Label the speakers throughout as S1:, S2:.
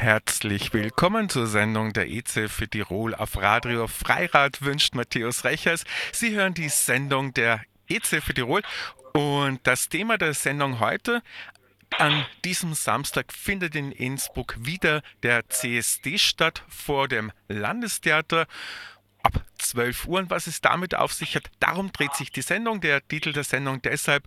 S1: Herzlich willkommen zur Sendung der EZ für Tirol auf Radio Freirad wünscht Matthäus Rechers. Sie hören die Sendung der EZ für Tirol und das Thema der Sendung heute an diesem Samstag findet in Innsbruck wieder der CSD statt vor dem Landestheater 12 Uhr. Und was es damit auf sich hat, darum dreht sich die Sendung. Der Titel der Sendung deshalb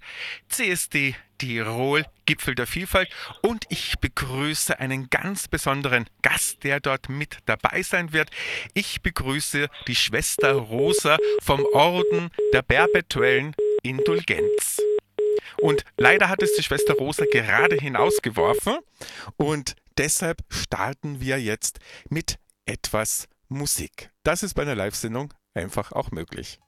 S1: CSD Tirol, Gipfel der Vielfalt. Und ich begrüße einen ganz besonderen Gast, der dort mit dabei sein wird. Ich begrüße die Schwester Rosa vom Orden der perpetuellen Indulgenz. Und leider hat es die Schwester Rosa gerade hinausgeworfen. Und deshalb starten wir jetzt mit etwas Musik. Das ist bei einer Live-Sendung einfach auch möglich.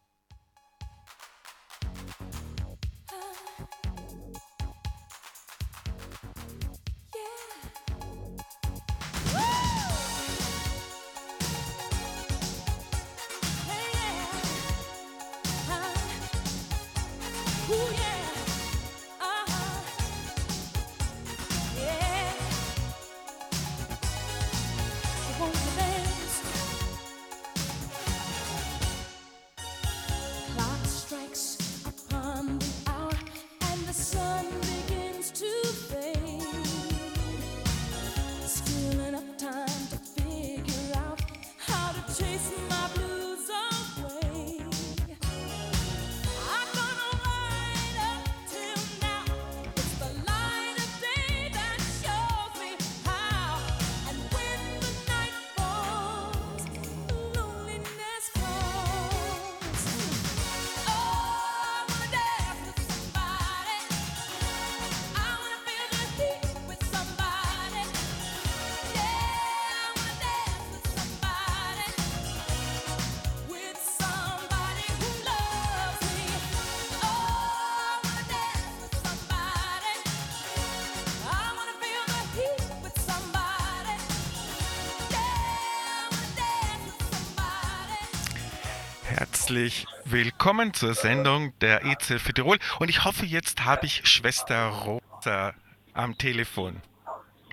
S1: Herzlich willkommen zur Sendung der EZ für Tirol. Und ich hoffe, jetzt habe ich Schwester Rosa am Telefon.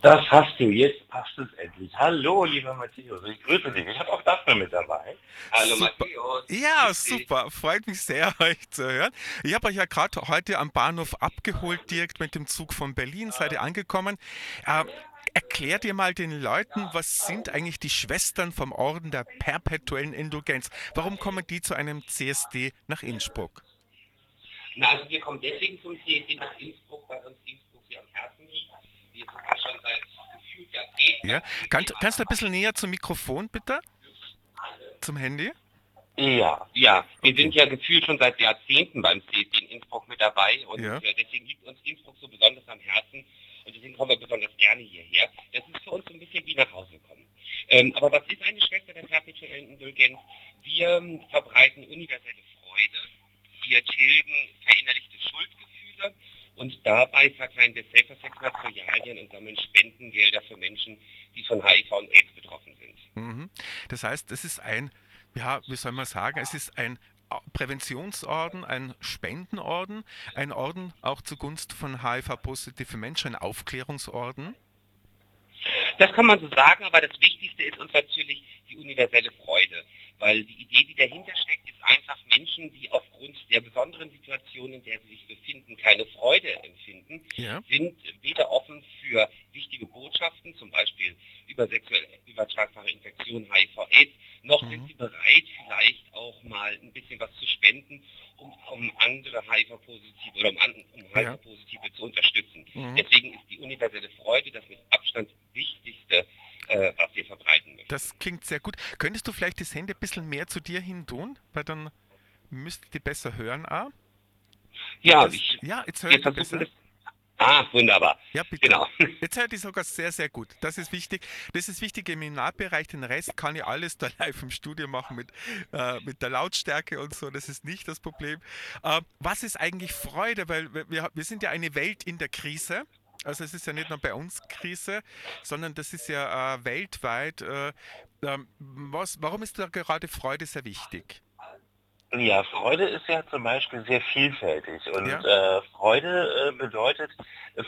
S2: Das hast du, jetzt passt es endlich. Hallo, lieber Matthäus, ich grüße dich. Ich habe auch Daphne mit dabei.
S1: Hallo super. Matthäus. Ja, super, freut mich sehr, euch zu hören. Ich habe euch ja gerade heute am Bahnhof abgeholt, direkt mit dem Zug von Berlin, seid ihr angekommen. Äh, erklär dir mal den Leuten, was sind eigentlich die Schwestern vom Orden der perpetuellen Indulgenz? Warum kommen die zu einem CSD nach Innsbruck?
S2: Na, also wir kommen deswegen zum CSD nach Innsbruck, weil uns Innsbruck hier am Herzen liegt. Wir sind ja schon seit gefühlt Jahrzehnten.
S1: Ja. Kann, kannst du ein bisschen näher zum Mikrofon, bitte? Zum Handy?
S2: Ja, ja. Wir okay. sind ja gefühlt schon seit Jahrzehnten beim CSD in Innsbruck mit dabei und ja. Äh, deswegen liegt uns Innsbruck so besonders am Herzen und deswegen kommen wir besonders gerne hierher. Das ist für uns so ein bisschen wie nach Hause kommen. Ähm, aber was ist eine Schwester der perpetuellen Indulgenz? Wir ähm, verbreiten universelle Freude, wir tilgen verinnerlichte Schuldgefühle und dabei verteilen wir Safer-Sex-Materialien und sammeln Spendengelder für Menschen, die von HIV und AIDS betroffen sind.
S1: Mhm. Das heißt, es ist ein ja, wie soll man sagen, es ist ein Präventionsorden, ein Spendenorden, ein Orden auch zugunsten von HIV-positiven Menschen, ein Aufklärungsorden?
S2: Das kann man so sagen, aber das Wichtigste ist uns natürlich die universelle Freude, weil die Idee, die dahinter steckt, einfach Menschen, die aufgrund der besonderen Situation, in der sie sich befinden, keine Freude empfinden, ja. sind weder offen für wichtige Botschaften, zum Beispiel über sexuell übertragbare Infektionen, HIV-Aids, noch mhm. sind sie bereit, vielleicht auch mal ein bisschen was zu spenden, um, um andere HIV-Positive oder um, um HIV-Positive ja. zu unterstützen. Mhm. Deswegen ist die universelle Freude das mit Abstand wichtigste, äh, was wir verbreiten möchten.
S1: Das klingt sehr gut. Könntest du vielleicht das Handy ein bisschen mehr zu dir hin tun? Weil dann müsst ihr besser hören, ah?
S2: Ja, das, ich,
S1: ja, jetzt höre ich besser.
S2: Ah, wunderbar.
S1: Ja, bitte. Genau. Jetzt hört ich sogar sehr, sehr gut. Das ist wichtig. Das ist wichtig im Seminarbereich. Den Rest kann ich alles da live im Studio machen mit, äh, mit der Lautstärke und so. Das ist nicht das Problem. Äh, was ist eigentlich Freude? Weil wir, wir sind ja eine Welt in der Krise. Also es ist ja nicht nur bei uns Krise, sondern das ist ja äh, weltweit. Äh, ähm, was, warum ist da gerade Freude sehr wichtig?
S2: Ja, Freude ist ja zum Beispiel sehr vielfältig und ja. äh, Freude äh, bedeutet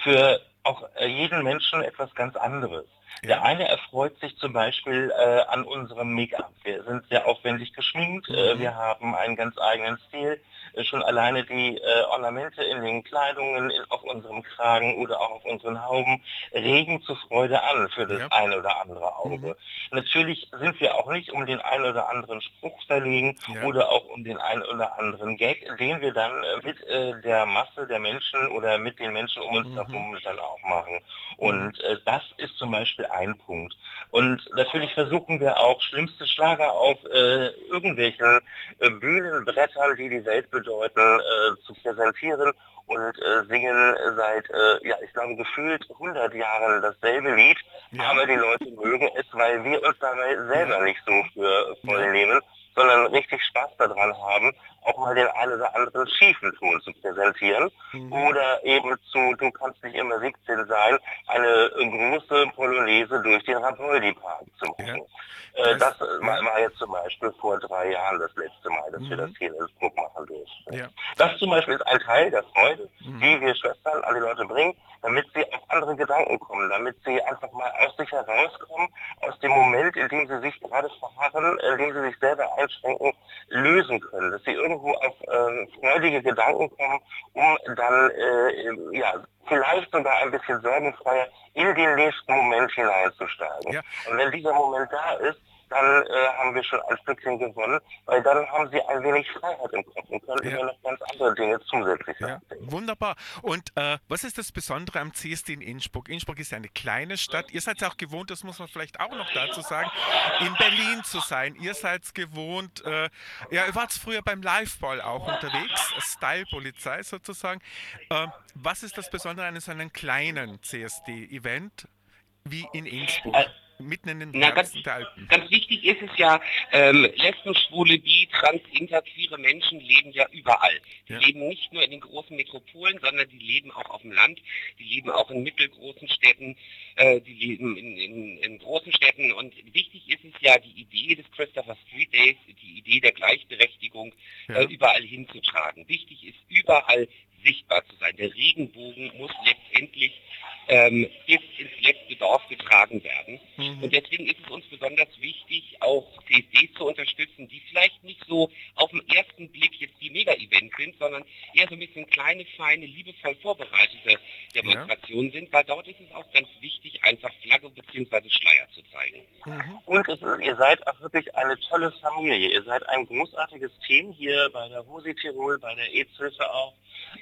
S2: für auch äh, jeden Menschen etwas ganz anderes.
S3: Ja. Der eine erfreut sich zum Beispiel äh, an unserem Make-up. Wir sind sehr aufwendig geschminkt, äh, mhm. wir haben einen ganz eigenen Stil. Äh, schon alleine die äh, Ornamente in den Kleidungen, in, auf unserem Kragen oder auch auf unseren Hauben regen zur Freude an für das ja. eine oder andere Auge. Mhm. Natürlich sind wir auch nicht um den einen oder anderen Spruch verlegen ja. oder auch um den einen oder anderen Gag, den wir dann äh, mit äh, der Masse der Menschen oder mit den Menschen um uns mhm. herum dann auch machen. Und äh, das ist zum Beispiel ein Punkt. Und natürlich versuchen wir auch schlimmste Schlager auf äh, irgendwelchen äh, Bühnenbrettern, die die Welt bedeuten, äh, zu präsentieren und äh, singen seit, äh, ja, ich glaube, gefühlt 100 Jahren dasselbe Lied. Ja. Aber die Leute mögen es, weil wir uns dabei selber nicht so für voll nehmen, sondern richtig Spaß daran haben, auch mal den einen oder anderen schiefen Ton zu präsentieren. Mhm. Oder eben zu, du kannst nicht immer 17 sein, eine große Polonaise durch den Rapoldi-Park zu machen. Ja. Äh, das, das war jetzt zum Beispiel vor drei Jahren das letzte Mal, dass mhm. wir das hier in Innsbruck machen durften. Ja. Das zum Beispiel ist ein Teil der Freude, mhm. die wir Schwestern an die Leute bringen, damit sie auf andere Gedanken kommen, damit sie einfach mal aus sich herauskommen, aus dem Moment, in dem sie sich gerade verharren, in dem sie sich selber einschränken, lösen können, dass sie irgendwo auf äh, freudige Gedanken kommen, um dann äh, ja, vielleicht sogar ein bisschen sorgenfreier in den nächsten Moment hineinzusteigen. Ja. Und wenn dieser Moment da ist, dann äh, haben wir schon ein Stückchen gewonnen, weil dann haben sie ein wenig Freiheit im Kopf und können ja. noch ganz andere Dinge zusätzlich ja.
S1: Wunderbar. Und äh, was ist das Besondere am CSD in Innsbruck? Innsbruck ist ja eine kleine Stadt. Ihr seid ja auch gewohnt, das muss man vielleicht auch noch dazu sagen, in Berlin zu sein. Ihr seid gewohnt, äh, ja, ihr wart früher beim Liveball auch unterwegs, Style-Polizei sozusagen. Äh, was ist das Besondere an so einem kleinen CSD-Event wie in Innsbruck? Mitten in den Na,
S3: ganz, der Alpen. Ganz wichtig ist es ja, ähm, Lesben, Schwule, Bi, Trans, Inter, queere Menschen leben ja überall. Die ja. leben nicht nur in den großen Metropolen, sondern die leben auch auf dem Land, die leben auch in mittelgroßen Städten, äh, die leben in, in, in großen Städten und wichtig ist es ja, die Idee des Christopher Street Days, die Idee der Gleichberechtigung ja. äh, überall hinzutragen. Wichtig ist überall sichtbar zu sein. Der Regenbogen muss letztendlich ähm, bis ins letzte Dorf getragen werden. Mhm. Und deswegen ist es uns besonders wichtig, auch CSDs zu unterstützen, die vielleicht nicht so auf den ersten Blick jetzt die Mega-Events sind, sondern eher so ein bisschen kleine, feine, liebevoll vorbereitete Demonstrationen ja. sind, weil dort ist es auch ganz wichtig, einfach Flagge bzw. Schleier zu zeigen. Mhm. Und ist, ihr seid auch wirklich eine tolle Familie. Ihr seid ein großartiges Team hier bei der Husi Tirol, bei der EZ-Hilfe auch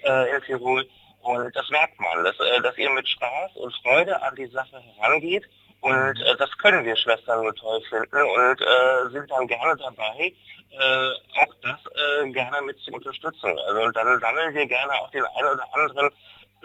S3: äh, in Tirol. Und das merkt man, dass, äh, dass ihr mit Spaß und Freude an die Sache herangeht. Und äh, das können wir Schwestern nur toll finden und äh, sind dann gerne dabei, äh, auch das äh, gerne mit zu unterstützen. Also dann sammeln wir gerne auch den einen oder anderen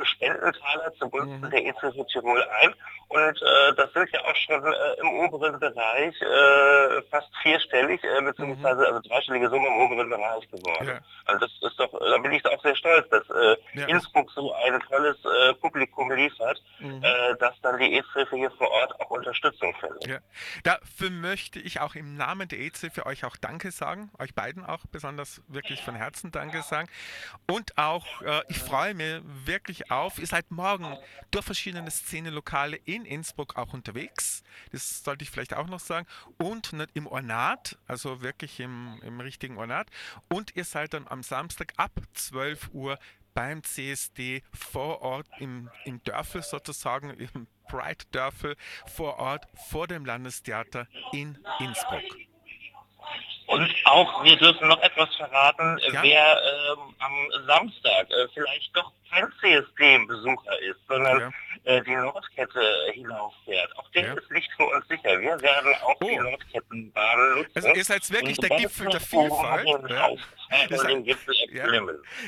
S3: Spendentaler zugunsten mhm. der EZH Tirol ein. Und äh, das sind ja auch schon äh, im oberen Bereich äh, fast vierstellig, äh, beziehungsweise mhm. also dreistellige Summe im oberen Bereich geworden. Ja. Also das ist doch, da bin ich auch sehr stolz, dass äh, ja. Innsbruck so ein tolles äh, Publikum liefert, mhm. dass dann die EZ-Hilfe hier vor Ort auch Unterstützung findet. Ja.
S1: Dafür möchte ich auch im Namen der EZ-Hilfe euch auch Danke sagen, euch beiden auch besonders wirklich von Herzen Danke sagen. Und auch, ich freue mich wirklich auf. Ihr seid morgen durch verschiedene Szenelokale in Innsbruck auch unterwegs. Das sollte ich vielleicht auch noch sagen. Und im Ornat, also wirklich im, im richtigen Ornat. Und ihr seid dann am Samstag ab 12 Uhr beim CSD vor Ort im, im Dörfel sozusagen, im Pride Dörfel vor Ort vor dem Landestheater in Innsbruck.
S3: Und auch, wir dürfen noch etwas verraten, ja. wer ähm, am Samstag äh, vielleicht doch kein CSD-Besucher ist, sondern ja. Äh, die Nordkette hinauffährt. Auch der ja. ist nicht für uns sicher. Wir werden auch oh. die Nordkettenbahn nutzen.
S1: Also ihr seid wirklich der Gipfel der Vielfalt. Ja. Das, heißt,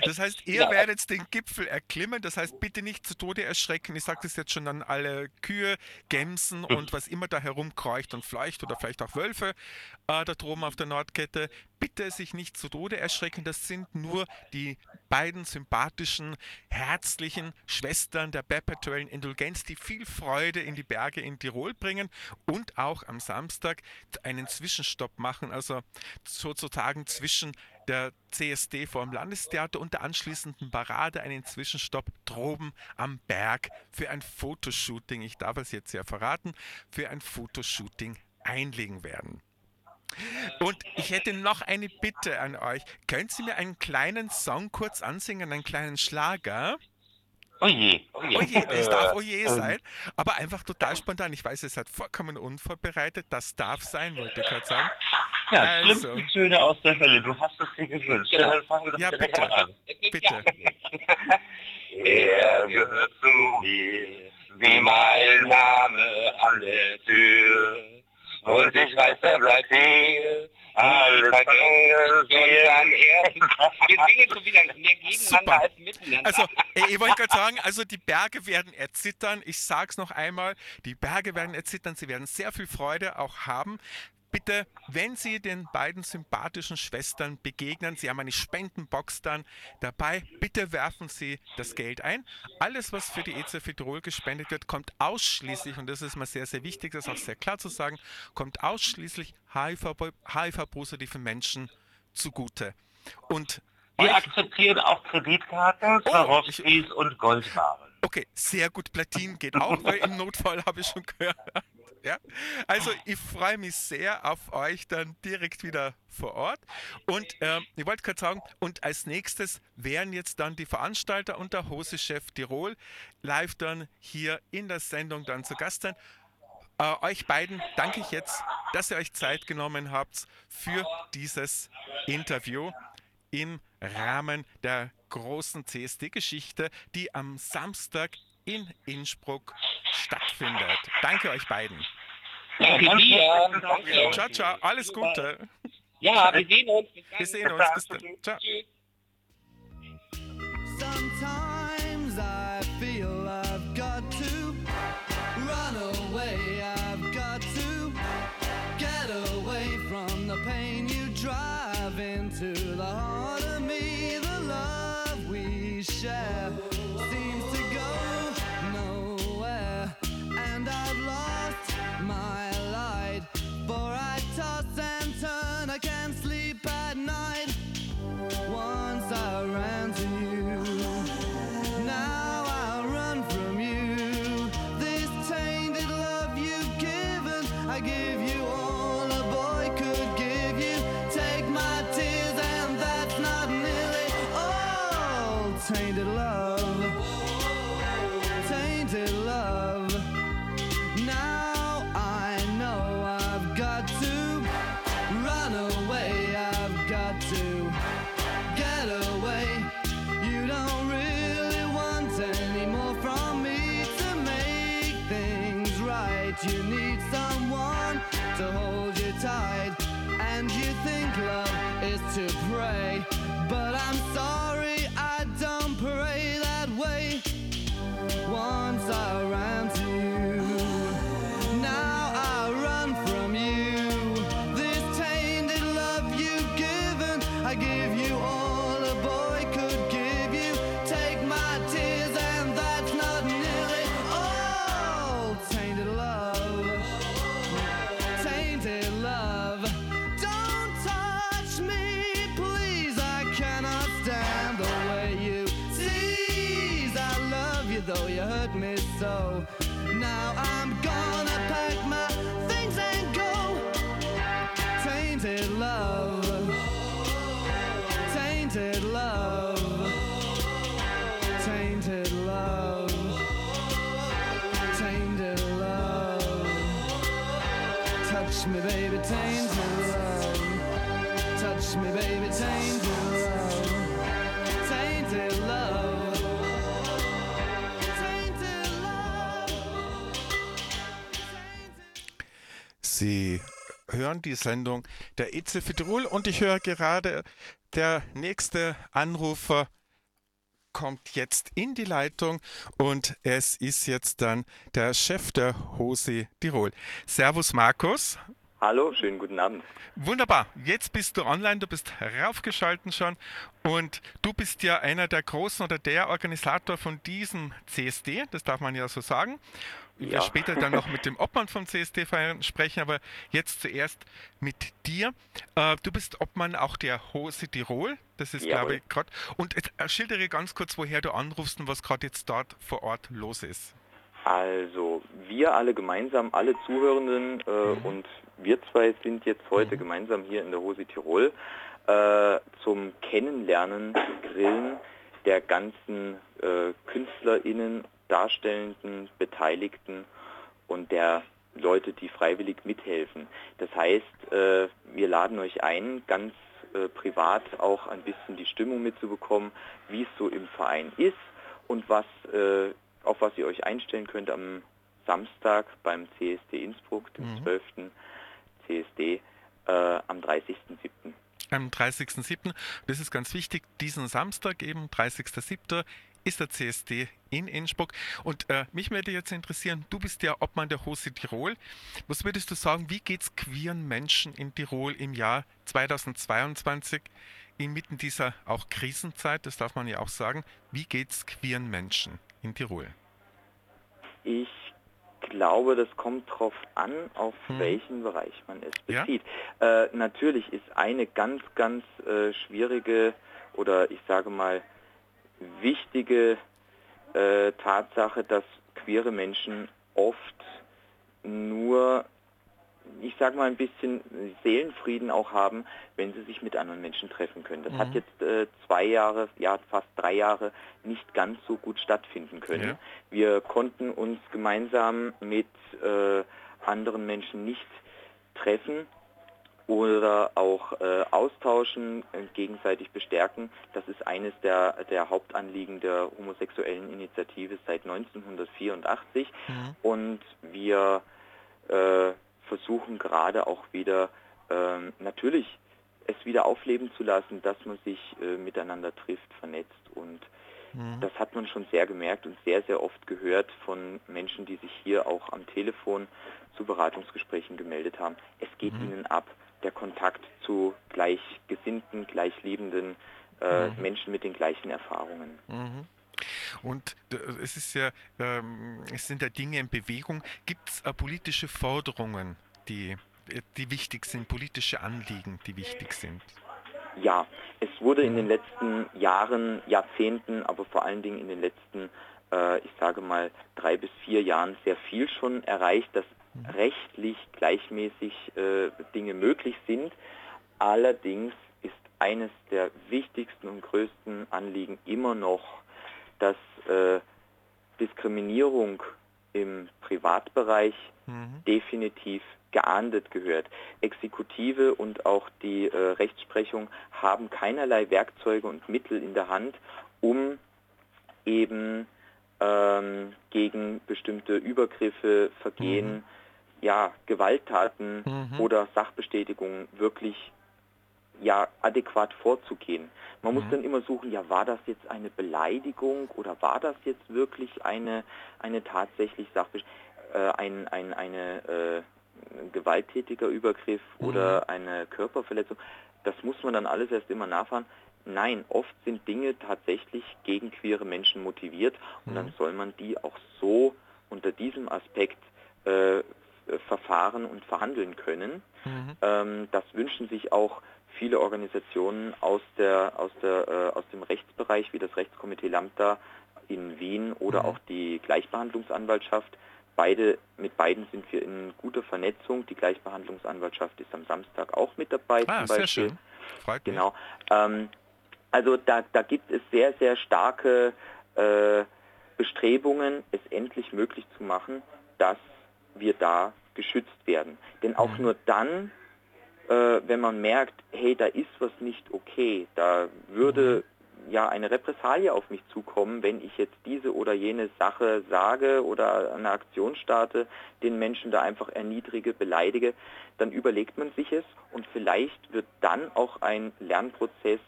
S1: das heißt, ihr werdet den Gipfel erklimmen. Das heißt, bitte nicht zu Tode erschrecken. Ich sage das jetzt schon an alle Kühe, Gämsen hm. und was immer da herumkreucht und fleucht oder vielleicht auch Wölfe äh, da droben auf der Nordkette. Bitte sich nicht zu Tode erschrecken. Das sind nur die beiden sympathischen herzlichen Schwestern der perpetuellen Indulgenz, die viel Freude in die Berge in Tirol bringen und auch am Samstag einen Zwischenstopp machen, also sozusagen zwischen der CSD vor dem Landestheater und der anschließenden Parade einen Zwischenstopp droben am Berg für ein Fotoshooting, ich darf es jetzt ja verraten, für ein Fotoshooting einlegen werden. Und ich hätte noch eine Bitte an euch. Können Sie mir einen kleinen Song kurz ansingen, einen kleinen Schlager?
S4: Oje, oje.
S1: Oje, es darf Oje sein, aber einfach total spontan. Ich weiß, es hat vollkommen unvorbereitet. Das darf sein, wollte ich gerade sagen.
S3: Ja,
S1: Also.
S3: also. Töne aus der Hölle. Du hast es dir gewünscht.
S4: Genau.
S3: Dann fangen wir
S1: Ja, bitte.
S3: an.
S1: Bitte.
S3: Er gehört zu mir, wie mein Name an der Tür. Und ich weiß, er bleibt hier. Alles vergängen wir an
S4: Wir singen schon wieder mehr gegeneinander
S1: Super.
S4: als miteinander.
S1: Also, äh, ich wollte gerade sagen, also die Berge werden erzittern. Ich sage es noch einmal, die Berge werden erzittern. Sie werden sehr viel Freude auch haben. Bitte, wenn Sie den beiden sympathischen Schwestern begegnen, Sie haben eine Spendenbox dann dabei, bitte werfen Sie das Geld ein. Alles, was für die EZ gespendet wird, kommt ausschließlich, und das ist mir sehr, sehr wichtig, das auch sehr klar zu sagen, kommt ausschließlich HIV-positiven Menschen zugute. Und
S3: Wir akzeptieren auch Kreditkarten,
S1: Oh,
S3: Swarovskis und Goldbarren.
S1: Okay, sehr gut. Platin geht auch, weil im Notfall habe ich schon gehört. Ja? Also ich freue mich sehr auf euch dann direkt wieder vor Ort. Und ähm, ich wollte gerade sagen, und als nächstes wären jetzt dann die Veranstalter und der Hosechef Tirol live dann hier in der Sendung dann zu Gast sein. Äh, euch beiden danke ich jetzt, dass ihr euch Zeit genommen habt für dieses Interview im Rahmen der großen CSD-Geschichte, die am Samstag in Innsbruck stattfindet. Danke euch beiden.
S4: Danke dir. Danke.
S1: Ciao, ciao, alles Gute.
S4: Ja, wir sehen uns. Bis dann.
S1: Wir sehen uns. Bis dann. Ciao.
S4: Tschüss.
S1: Hören die Sendung der EZ Tirol und ich höre gerade, der nächste Anrufer kommt jetzt in die Leitung und es ist jetzt dann der Chef der Hose Tirol. Servus Markus.
S5: Hallo, schönen guten Abend.
S1: Wunderbar, jetzt bist du online, du bist raufgeschalten schon und du bist ja einer der großen oder der Organisator von diesem CSD, das darf man ja so sagen. Ich
S5: Ja.
S1: werde später dann noch mit dem Obmann vom CSD sprechen, aber jetzt zuerst mit dir. Äh, du bist Obmann auch der Hose Tirol, das ist
S5: Jawohl.
S1: glaube ich gerade. Und jetzt, äh, schildere ganz kurz, woher du anrufst und was gerade jetzt dort vor Ort los ist.
S5: Also, wir alle gemeinsam, alle Zuhörenden äh, und wir zwei sind jetzt heute gemeinsam hier in der Hose Tirol äh, zum Kennenlernen, Grillen der ganzen äh, KünstlerInnen, Darstellenden, Beteiligten und der Leute, die freiwillig mithelfen. Das heißt, äh, wir laden euch ein, ganz äh, privat auch ein bisschen die Stimmung mitzubekommen, wie es so im Verein ist und was, äh, auf was ihr euch einstellen könnt am Samstag beim CSD Innsbruck, dem 12. CSD äh, am 30.07.
S1: Am 30.07., das ist ganz wichtig, diesen Samstag eben, 30.07., ist der CSD in Innsbruck. Und äh, mich würde jetzt interessieren, du bist ja Obmann der Hose Tirol. Was würdest du sagen, wie geht es queeren Menschen in Tirol im Jahr 2022 inmitten dieser auch Krisenzeit, das darf man ja auch sagen, wie geht es queeren Menschen in Tirol?
S5: Ich glaube, das kommt drauf an, auf
S1: Hm.
S5: welchen Bereich man es
S1: Ja.
S5: bezieht. Äh, natürlich ist eine ganz, ganz äh, schwierige oder ich sage mal wichtige äh, Tatsache, dass queere Menschen oft nur, ich sage mal ein bisschen Seelenfrieden auch haben, wenn sie sich mit anderen Menschen treffen können. Das hat
S1: Mhm.
S5: jetzt äh, zwei Jahre, ja fast drei Jahre nicht ganz so gut stattfinden können.
S1: Ja.
S5: Wir konnten uns gemeinsam mit äh, anderen Menschen nicht treffen oder auch äh, austauschen, äh, gegenseitig bestärken. Das ist eines der, der Hauptanliegen der homosexuellen Initiative seit 1984
S1: Mhm.
S5: und wir äh, versuchen gerade auch wieder ähm, natürlich es wieder aufleben zu lassen, dass man sich äh, miteinander trifft, vernetzt und
S1: Mhm.
S5: das hat man schon sehr gemerkt und sehr, sehr oft gehört von Menschen, die sich hier auch am Telefon zu Beratungsgesprächen gemeldet haben. Es geht
S1: Mhm.
S5: ihnen ab, der Kontakt zu gleichgesinnten, gleichliebenden äh,
S1: Mhm.
S5: Menschen mit den gleichen Erfahrungen.
S1: Mhm. Und äh, es ist ja, ähm, es sind ja Dinge in Bewegung. Gibt es äh, politische Forderungen, die, äh, die wichtig sind, politische Anliegen, die wichtig sind?
S5: Ja, es wurde in den letzten Jahren, Jahrzehnten, aber vor allen Dingen in den letzten, äh, ich sage mal, drei bis vier Jahren sehr viel schon erreicht, dass rechtlich gleichmäßig äh, Dinge möglich sind. Allerdings ist eines der wichtigsten und größten Anliegen immer noch, dass äh, Diskriminierung im Privatbereich
S1: Mhm.
S5: definitiv geahndet gehört. Exekutive und auch die äh, Rechtsprechung haben keinerlei Werkzeuge und Mittel in der Hand, um eben ähm, gegen bestimmte Übergriffe, Vergehen, ja, Gewalttaten
S1: Mhm.
S5: oder Sachbestätigungen wirklich ja, adäquat vorzugehen. Man muss
S1: Mhm.
S5: dann immer suchen, ja, war das jetzt eine Beleidigung oder war das jetzt wirklich eine, eine tatsächlich Sachbestätigung? äh, ein, ein eine, äh, gewalttätiger Übergriff oder eine Körperverletzung, das muss man dann alles erst immer nachfahren. Nein, oft sind Dinge tatsächlich gegen queere Menschen motiviert und dann soll man die auch so unter diesem Aspekt äh, verfahren und verhandeln können.
S1: Mhm.
S5: Ähm, das wünschen sich auch viele Organisationen aus, der, aus, der, äh, aus dem Rechtsbereich, wie das Rechtskomitee Lambda in Wien oder
S1: Mhm.
S5: auch die Gleichbehandlungsanwaltschaft. Beide, mit beiden sind wir in guter Vernetzung. Die Gleichbehandlungsanwaltschaft ist am Samstag auch mit dabei
S1: Ah, sehr
S5: Beispiel.
S1: schön. Freut.
S5: Genau. Ähm, also da, da gibt es sehr, sehr starke äh, Bestrebungen, es endlich möglich zu machen, dass wir da geschützt werden. Denn auch
S1: Mhm.
S5: nur dann, äh, wenn man merkt, hey, da ist was nicht okay, da würde ja eine Repressalie auf mich zukommen, wenn ich jetzt diese oder jene Sache sage oder eine Aktion starte, den Menschen da einfach erniedrige, beleidige, dann überlegt man sich es und vielleicht wird dann auch ein Lernprozess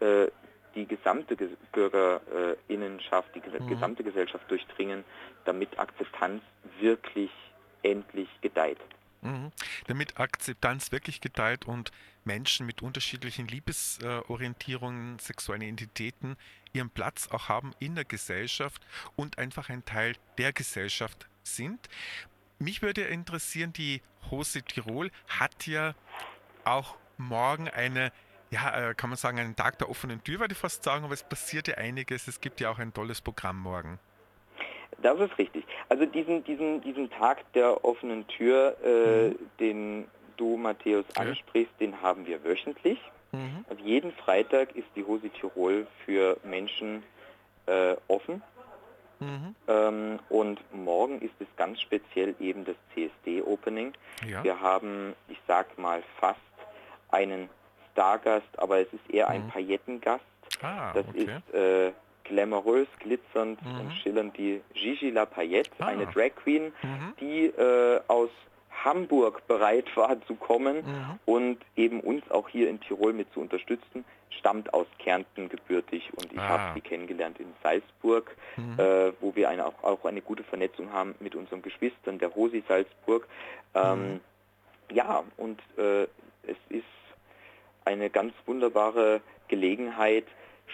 S5: äh, die gesamte Ge Bürgerinnenschaft, die
S1: Mhm.
S5: gesamte Gesellschaft durchdringen, damit Akzeptanz wirklich endlich gedeiht.
S1: Mhm. Damit Akzeptanz wirklich geteilt und Menschen mit unterschiedlichen Liebesorientierungen, sexuellen Identitäten ihren Platz auch haben in der Gesellschaft und einfach ein Teil der Gesellschaft sind. Mich würde interessieren, die Hose Tirol hat ja auch morgen eine, ja, äh, kann man sagen, einen Tag der offenen Tür, würde ich fast sagen, aber es passiert ja einiges. Es gibt ja auch ein tolles Programm morgen.
S5: Das ist richtig. Also diesen, diesen, diesen Tag der offenen Tür, äh, mhm. den du, Matthäus, ansprichst, ja. den haben wir wöchentlich. Mhm. Also jeden Freitag ist die Hose Tirol für Menschen äh, offen. Mhm. Ähm, und morgen ist es ganz speziell eben das CSD-Opening. Ja. Wir haben, ich sag mal, fast einen Stargast, aber es ist eher ein mhm. Paillettengast. Ah, das okay. ist äh, glamourös, glitzernd mhm. und schillernd die Gigi La Paillette, ah. eine Drag Queen, mhm. die äh, aus Hamburg bereit war zu kommen mhm. und eben uns auch hier in Tirol mit zu unterstützen, stammt aus Kärnten gebürtig und ich ah. habe sie kennengelernt in Salzburg, mhm. äh, wo wir eine, auch, auch, eine gute Vernetzung haben mit unseren Geschwistern, der Hosi Salzburg. Ähm, mhm. Ja, und äh, es ist eine ganz wunderbare Gelegenheit,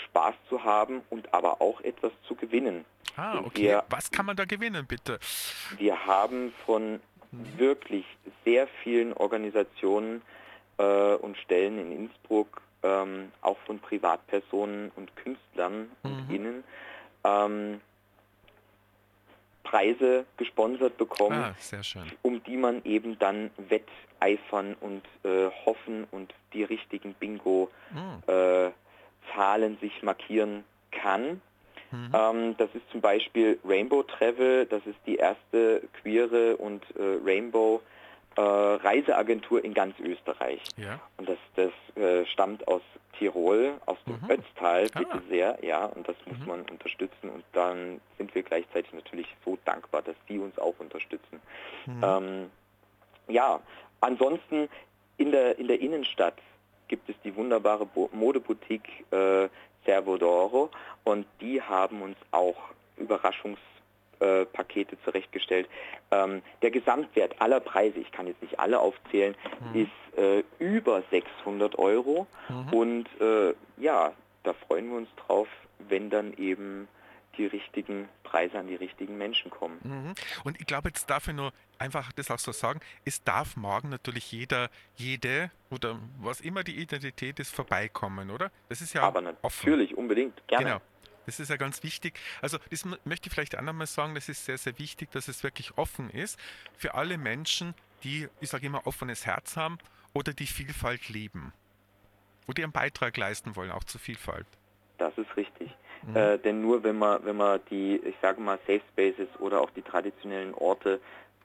S5: Spaß zu haben und aber auch etwas zu gewinnen.
S1: Ah, okay. Wir, Was kann man da gewinnen, bitte?
S5: Wir haben von wirklich sehr vielen Organisationen äh, und Stellen in Innsbruck, ähm, auch von Privatpersonen und Künstlern mhm. und Innen, ähm, Preise gesponsert bekommen, ah, um die man eben dann wetteifern und äh, hoffen und die richtigen Bingo-Zahlen mhm. äh, sich markieren kann. Mhm. Ähm, das ist zum Beispiel Rainbow Travel, das ist die erste queere und äh, Rainbow äh, Reiseagentur in ganz Österreich. Ja. Und das, das äh, stammt aus Tirol, aus dem mhm. Ötztal, bitte ah. sehr, ja, und das muss mhm. man unterstützen und dann sind wir gleichzeitig natürlich so dankbar, dass die uns auch unterstützen. Mhm. Ähm, ja, ansonsten in der, in der Innenstadt gibt es die wunderbare Bo Modeboutique äh, Servo d'Oro und die haben uns auch Überraschungspakete zurechtgestellt. Ähm, der Gesamtwert aller Preise, ich kann jetzt nicht alle aufzählen, mhm. ist äh, über 600 Euro mhm. und äh, ja, da freuen wir uns drauf, wenn dann eben die richtigen Preise an die richtigen Menschen kommen.
S1: Mhm. Und ich glaube, jetzt darf ich nur einfach das auch so sagen, es darf morgen natürlich jeder, jede oder was immer die Identität ist, vorbeikommen, oder? Das ist ja
S5: Aber natürlich, offen. unbedingt, gerne. Genau.
S1: Das ist ja ganz wichtig. Also das möchte ich vielleicht auch nochmal sagen, das ist sehr, sehr wichtig, dass es wirklich offen ist für alle Menschen, die, ich sage immer, offenes Herz haben oder die Vielfalt leben. Oder ihren Beitrag leisten wollen, auch zur Vielfalt.
S5: Das ist richtig. Mhm. Äh, denn nur wenn man, wenn man die, ich sage mal, Safe Spaces oder auch die traditionellen Orte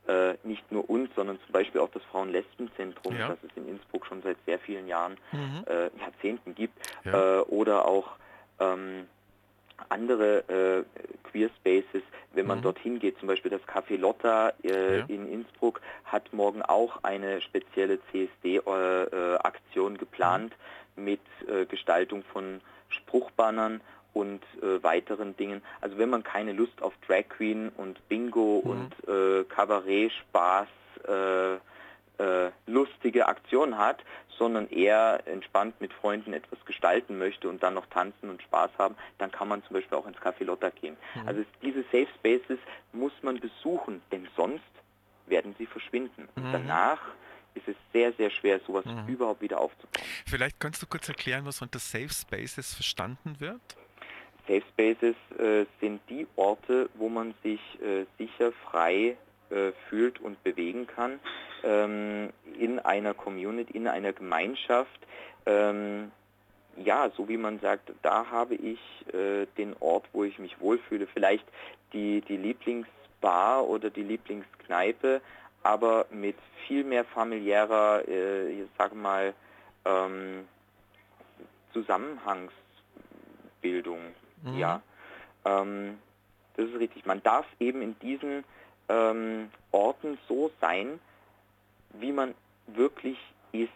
S5: äh, nicht nur uns, sondern zum Beispiel auch das Frauen-Lesben-Zentrum, ja. das es in Innsbruck schon seit sehr vielen Jahren, mhm. äh, Jahrzehnten gibt, ja. Äh, oder auch ähm, andere äh, Queer Spaces, wenn man mhm. dorthin geht, zum Beispiel das Café Lotta äh, ja. in Innsbruck hat morgen auch eine spezielle CSD-Aktion äh, geplant mhm. mit äh, Gestaltung von Spruchbannern und äh, weiteren Dingen. Also wenn man keine Lust auf Drag Queen und Bingo mhm. und äh, Kabarett, Spaß, äh, äh, lustige Aktionen hat, sondern eher entspannt mit Freunden etwas gestalten möchte und dann noch tanzen und Spaß haben, dann kann man zum Beispiel auch ins Café Lotta gehen. Mhm. Also diese Safe Spaces muss man besuchen, denn sonst werden sie verschwinden. Und mhm. danach ist es sehr, sehr schwer, sowas mhm. überhaupt wieder aufzubauen.
S1: Vielleicht kannst du kurz erklären, was unter Safe Spaces verstanden wird?
S5: Safe Spaces äh, sind die Orte, wo man sich äh, sicher, frei äh, fühlt und bewegen kann ähm, in einer Community, in einer Gemeinschaft. Ähm, ja, so wie man sagt, da habe ich äh, den Ort, wo ich mich wohlfühle. Vielleicht die, die Lieblingsbar oder die Lieblingskneipe, aber mit viel mehr familiärer, äh, ich sage mal, ähm, Zusammenhangsbildung. Mhm. Ja, ähm, das ist richtig. Man darf eben in diesen ähm, Orten so sein, wie man wirklich ist.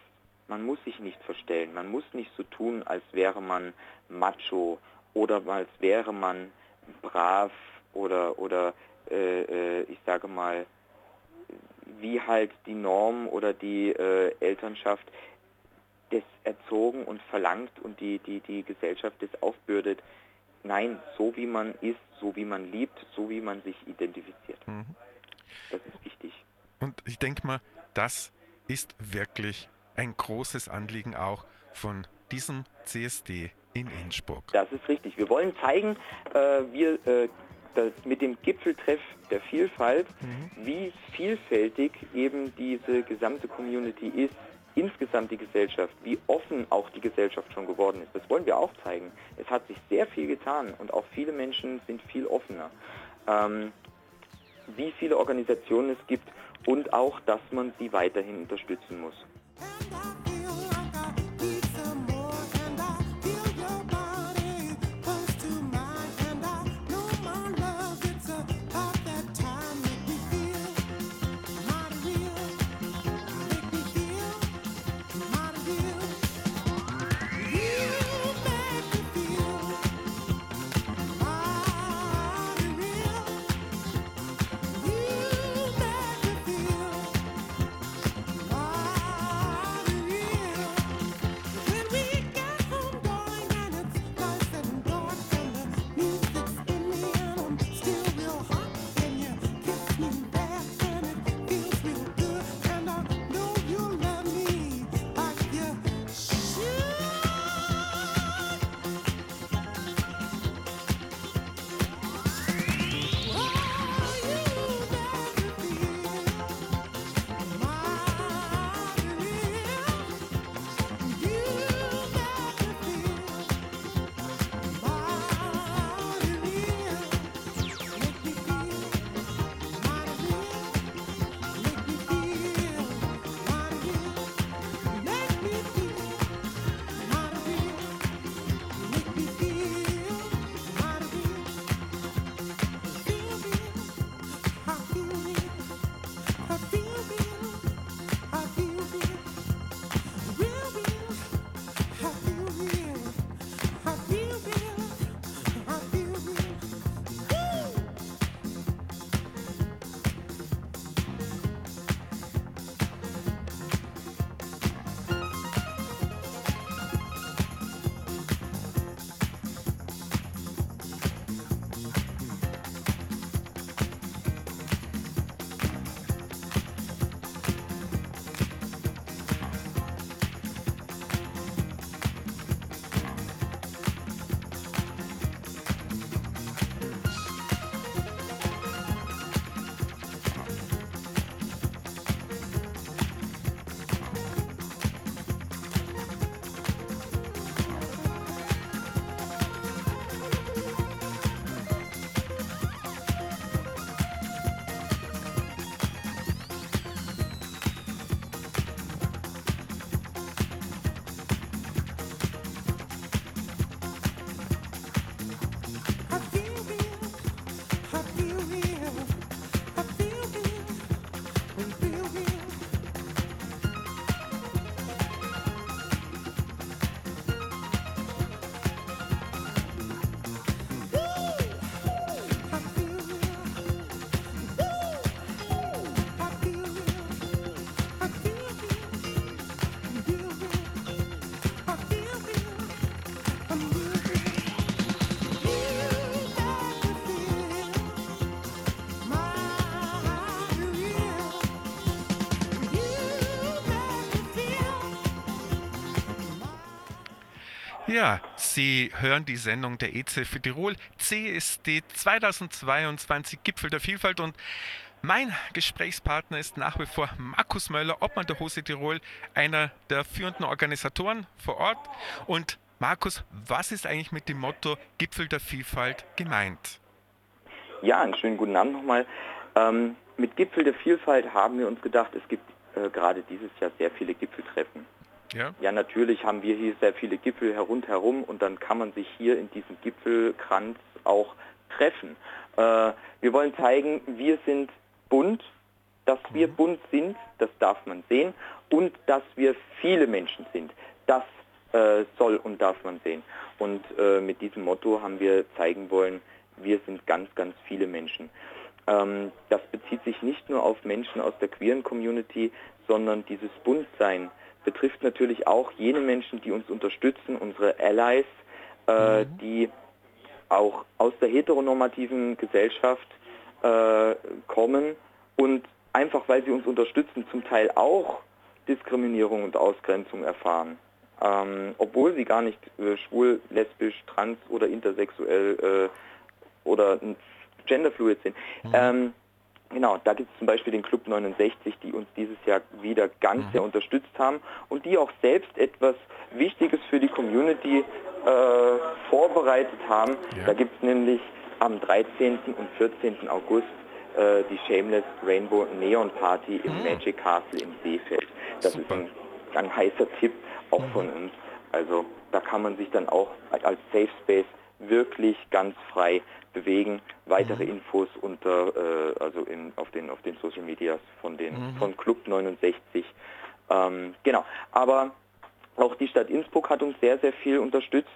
S5: Man muss sich nicht verstellen. Man muss nicht so tun, als wäre man macho oder als wäre man brav oder, oder äh, äh, ich sage mal,
S6: wie halt die Norm oder die äh, Elternschaft das erzogen und verlangt und die, die, die Gesellschaft das aufbürdet. Nein, so wie man ist, so wie man liebt, so wie man sich identifiziert.
S1: Mhm.
S6: Das ist wichtig.
S1: Und ich denke mal, das ist wirklich ein großes Anliegen auch von diesem CSD in Innsbruck.
S6: Das ist richtig. Wir wollen zeigen, äh, wir äh, das mit dem Gipfeltreff der Vielfalt, wie vielfältig eben diese gesamte Community ist, insgesamt die Gesellschaft, wie offen auch die Gesellschaft schon geworden ist. Das wollen wir auch zeigen. Es hat sich sehr viel getan und auch viele Menschen sind viel offener. Ähm, wie viele Organisationen es gibt und auch, dass man sie weiterhin unterstützen muss.
S1: Sie hören die Sendung der EZ für Tirol, CSD 2022 Gipfel der Vielfalt und mein Gesprächspartner ist nach wie vor Markus Möller, Obmann der Hose Tirol, einer der führenden Organisatoren vor Ort. Und Markus, was ist eigentlich mit dem Motto Gipfel der Vielfalt gemeint?
S6: Ja, einen schönen guten Abend nochmal. Ähm, mit Gipfel der Vielfalt haben wir uns gedacht, es gibt äh, gerade dieses Jahr sehr viele Gipfeltreffen.
S1: Ja,
S6: Ja, natürlich haben wir hier sehr viele Gipfel herumherum und dann kann man sich hier in diesem Gipfelkranz auch treffen. Äh, wir wollen zeigen, wir sind bunt, dass wir bunt sind, das darf man sehen, und dass wir viele Menschen sind, das äh, soll und darf man sehen. Und äh, mit diesem Motto haben wir zeigen wollen, wir sind ganz, ganz viele Menschen.
S5: Ähm, das bezieht sich nicht nur auf Menschen aus der queeren Community, sondern dieses Buntsein betrifft natürlich auch jene Menschen, die uns unterstützen, unsere Allies, äh, mhm. die auch aus der heteronormativen Gesellschaft äh, kommen und einfach weil sie uns unterstützen, zum Teil auch Diskriminierung und Ausgrenzung erfahren. Ähm, obwohl sie gar nicht äh, schwul, lesbisch, trans oder intersexuell äh, oder genderfluid sind. Mhm. Ähm, genau, da gibt es zum Beispiel den Club 69, die uns dieses Jahr wieder ganz mhm. sehr unterstützt haben und die auch selbst etwas Wichtiges für die Community äh, vorbereitet haben. Ja. Da gibt es nämlich am 13. und 14. August äh, die Shameless Rainbow Neon Party im mhm. Magic Castle in Seefeld. Das Super. ist ein, ein, heißer Tipp auch mhm. von uns. Also da kann man sich dann auch als Safe Space wirklich ganz frei bewegen. Weitere mhm. Infos unter äh, also in, auf den auf den Social Medias von den mhm. von Club 69. Ähm, genau. Aber auch die Stadt Innsbruck hat uns sehr sehr viel unterstützt.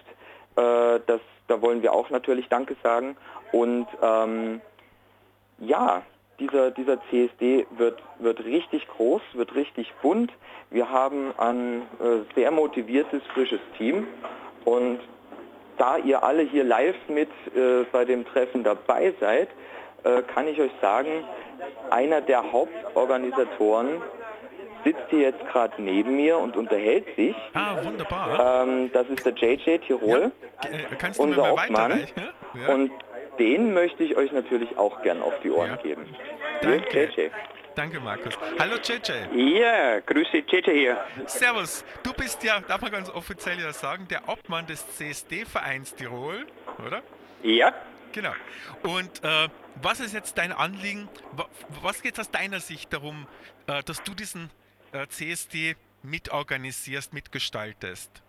S5: Äh, das da wollen wir auch natürlich Danke sagen und ähm, ja, dieser, dieser CSD wird, wird richtig groß, wird richtig bunt. Wir haben ein äh, sehr motiviertes, frisches Team und da ihr alle hier live mit äh, bei dem Treffen dabei seid, äh, kann ich euch sagen, einer der Hauptorganisatoren sitzt hier jetzt gerade neben mir und unterhält sich.
S1: Ah, wunderbar.
S5: Ähm, das ist der JJ Tirol,
S1: ja, äh, unser Obmann.
S5: Ja. Und den möchte ich euch natürlich auch gern auf die Ohren ja. geben.
S1: Danke. JJ. Danke, Markus. Hallo, JJ.
S7: Ja, grüße JJ hier.
S1: Servus. Du bist ja, darf man ganz offiziell ja sagen, der Obmann des CSD-Vereins Tirol, oder?
S7: Ja.
S1: Genau. Und äh, was ist jetzt dein Anliegen? Was geht aus deiner Sicht darum, äh, dass du diesen äh, CSD mitorganisierst, mitgestaltest?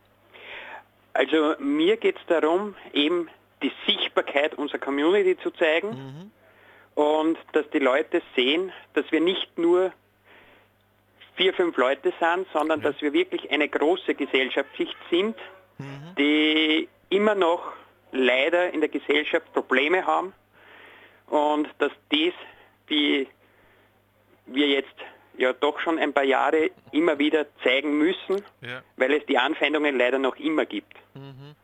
S7: Also mir geht es darum, eben die Sichtbarkeit unserer Community zu zeigen mhm. Und dass die Leute sehen, dass wir nicht nur vier, fünf Leute sind, sondern dass wir wirklich eine große Gesellschaftsschicht sind, mhm. die immer noch leider in der Gesellschaft Probleme haben und dass dies, wie wir jetzt ja doch schon ein paar Jahre immer wieder zeigen müssen, ja. weil es die Anfeindungen leider noch immer gibt. Mhm.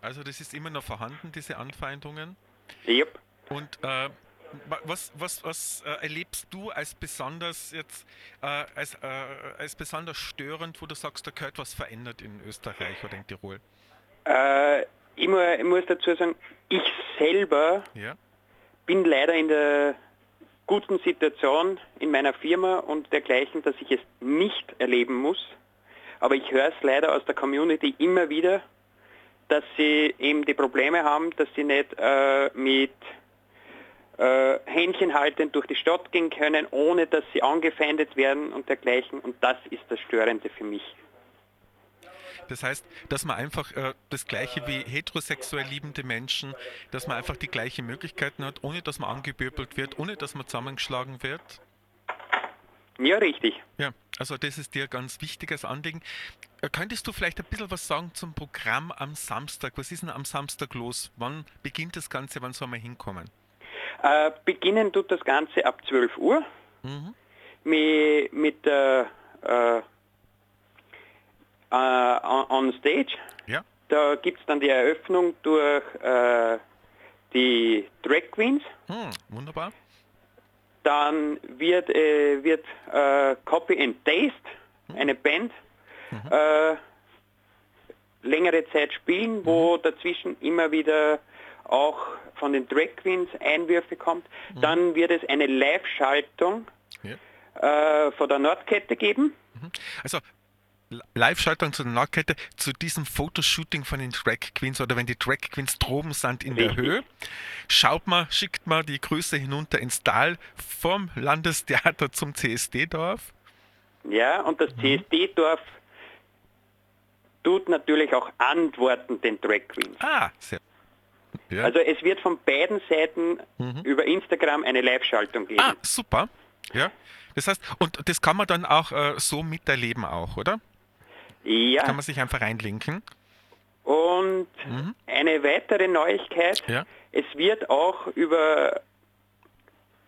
S1: Also das ist immer noch vorhanden, diese Anfeindungen.
S7: Yep.
S1: Und äh, was, was, was äh, erlebst du als besonders jetzt äh, als, äh, als besonders störend, wo du sagst, da gehört was verändert in Österreich oder in Tirol?
S7: Äh, ich, muss, ich, muss, dazu sagen, ich selber ja. bin leider in der guten Situation in meiner Firma und dergleichen, dass ich es nicht erleben muss. Aber ich höre es leider aus der Community immer wieder, dass sie eben die Probleme haben, dass sie nicht äh, mit äh, Händchen haltend durch die Stadt gehen können, ohne dass sie angefeindet werden und dergleichen. Und das ist das Störende für mich.
S1: Das heißt, dass man einfach äh, das gleiche wie heterosexuell liebende Menschen, dass man einfach die gleichen Möglichkeiten hat, ohne dass man angebürbelt wird, ohne dass man zusammengeschlagen wird.
S7: Ja, richtig.
S1: Ja, also das ist dir ein ganz wichtiges Anliegen. Äh, könntest du vielleicht ein bisschen was sagen zum Programm am Samstag? Was ist denn am Samstag los? Wann beginnt das Ganze? Wann soll man hinkommen?
S7: Äh, beginnen tut das Ganze ab 12 Uhr mhm. mit, mit der äh, äh, on Stage.
S1: Ja.
S7: Da gibt es dann die Eröffnung durch äh, die Drag Queens.
S1: Hm, wunderbar.
S7: Dann wird, äh, wird äh, Copy and Taste, hm. eine Band, mhm. Äh, längere Zeit spielen, wo mhm. dazwischen immer wieder auch von den Drag Queens Einwürfe kommt. Mhm. Dann wird es eine Live-Schaltung ja. äh, von der Nordkette geben.
S1: Mhm. Also Live-Schaltung zu der Nordkette, zu diesem Fotoshooting von den Drag Queens oder wenn die Drag Queens droben sind in Richtig. der Höhe, schaut man, schickt man die Grüße hinunter ins Tal vom Landestheater zum CSD-Dorf.
S7: Ja, und das mhm. CSD-Dorf tut natürlich auch antworten den Drag Queens.
S1: Ah, sehr.
S7: Ja. Also es wird von beiden Seiten mhm. über Instagram eine Live-Schaltung geben.
S1: Ah, super. Ja. Das heißt, und das kann man dann auch äh, so miterleben auch, oder?
S7: Ja.
S1: Kann man sich einfach reinlinken.
S7: Und mhm. eine weitere Neuigkeit, ja. es wird auch über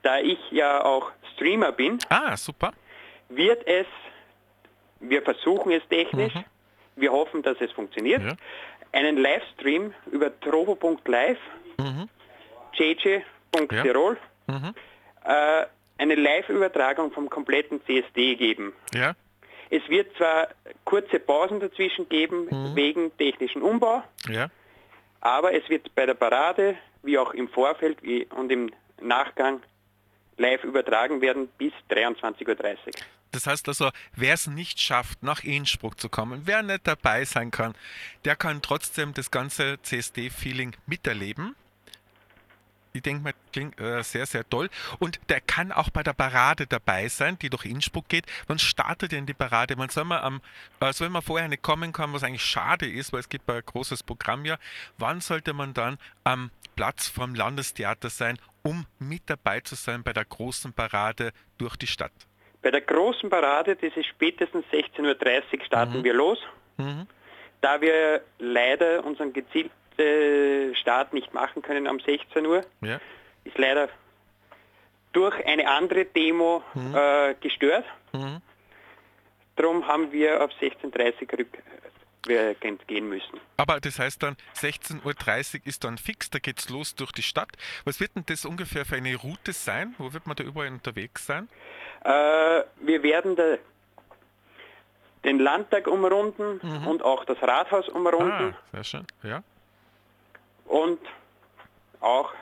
S7: da ich ja auch Streamer bin,
S1: Ah, super.
S7: wird es, wir versuchen es technisch, wir hoffen, dass es funktioniert,
S1: Mhm. Ja.
S7: Einen Livestream über trovo.live,
S1: Mhm.
S7: jj.tirol,
S1: Mhm.
S7: äh, eine Live-Übertragung vom kompletten CSD geben.
S1: Ja.
S7: Es wird zwar kurze Pausen dazwischen geben,
S1: Mhm.
S7: wegen technischen Umbau,
S1: Ja.
S7: aber es wird bei der Parade, wie auch im Vorfeld wie und im Nachgang, live übertragen werden bis 23.30 Uhr.
S1: Das heißt also, wer es nicht schafft, nach Innsbruck zu kommen, wer nicht dabei sein kann, der kann trotzdem das ganze CSD-Feeling miterleben. Ich denke mal, klingt äh, sehr, sehr toll. Und der kann auch bei der Parade dabei sein, die durch Innsbruck geht. Wann startet denn die Parade? Wann soll man, am, äh, soll man vorher nicht kommen kann, was eigentlich schade ist, weil es gibt ein großes Programm ja. Wann sollte man dann am Platz vom Landestheater sein, um mit dabei zu sein bei der großen Parade durch die Stadt?
S7: Bei der großen Parade, das ist spätestens 16.30 Uhr, starten wir los.
S1: Mhm.
S7: Da wir leider unseren gezielten Start nicht machen können um 16 Uhr,
S1: Ja.
S7: ist leider durch eine andere Demo äh, gestört.
S1: Mhm.
S7: Darum haben wir auf 16.30 Uhr rückwirkend gehen müssen.
S1: Aber das heißt dann, 16.30 Uhr ist dann fix, da geht's los durch die Stadt. Was wird denn das ungefähr für eine Route sein? Wo wird man da überall unterwegs sein?
S7: Äh, wir werden da den Landtag umrunden und auch das Rathaus umrunden
S1: Ah, sehr schön. Ja.
S7: Und auch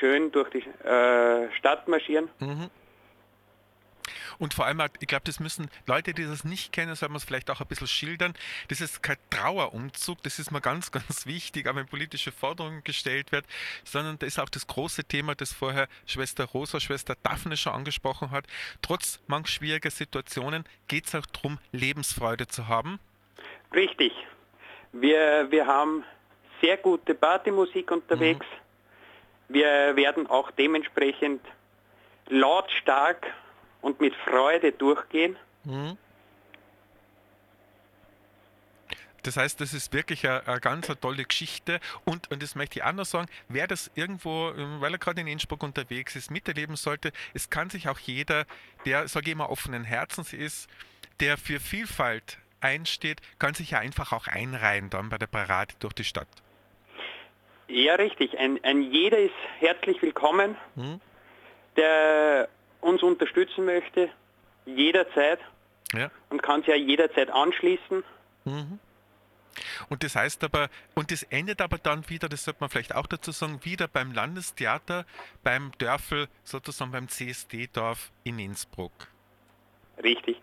S7: schön durch die äh, Stadt marschieren.
S1: Und vor allem, ich glaube, das müssen Leute, die das nicht kennen, sollten wir es vielleicht auch ein bisschen schildern. Das ist kein Trauerumzug, das ist mir ganz, ganz wichtig, auch wenn politische Forderungen gestellt wird, sondern das ist auch das große Thema, das vorher Schwester Rosa, Schwester Daphne schon angesprochen hat. Trotz manch schwieriger Situationen geht es auch darum, Lebensfreude zu haben.
S7: Richtig. Wir, wir haben sehr gute Partymusik unterwegs. Wir werden auch dementsprechend lautstark und mit Freude durchgehen.
S1: Das heißt, das ist wirklich eine, eine ganz eine tolle Geschichte und, und das möchte ich auch noch sagen, wer das irgendwo, ähm, weil er gerade in Innsbruck unterwegs ist, miterleben sollte, es kann sich auch jeder, der, sage ich mal, offenen Herzens ist, der für Vielfalt einsteht, kann sich ja einfach auch einreihen dann bei der Parade durch die Stadt.
S7: Ja, richtig. Ein, ein jeder ist herzlich willkommen, der uns unterstützen möchte, jederzeit
S1: Ja.
S7: und kann sich ja jederzeit anschließen.
S1: Und das heißt aber, und das endet aber dann wieder, das sollte man vielleicht auch dazu sagen, wieder beim Landestheater, beim Dörfel, sozusagen beim CSD-Dorf in Innsbruck.
S7: Richtig.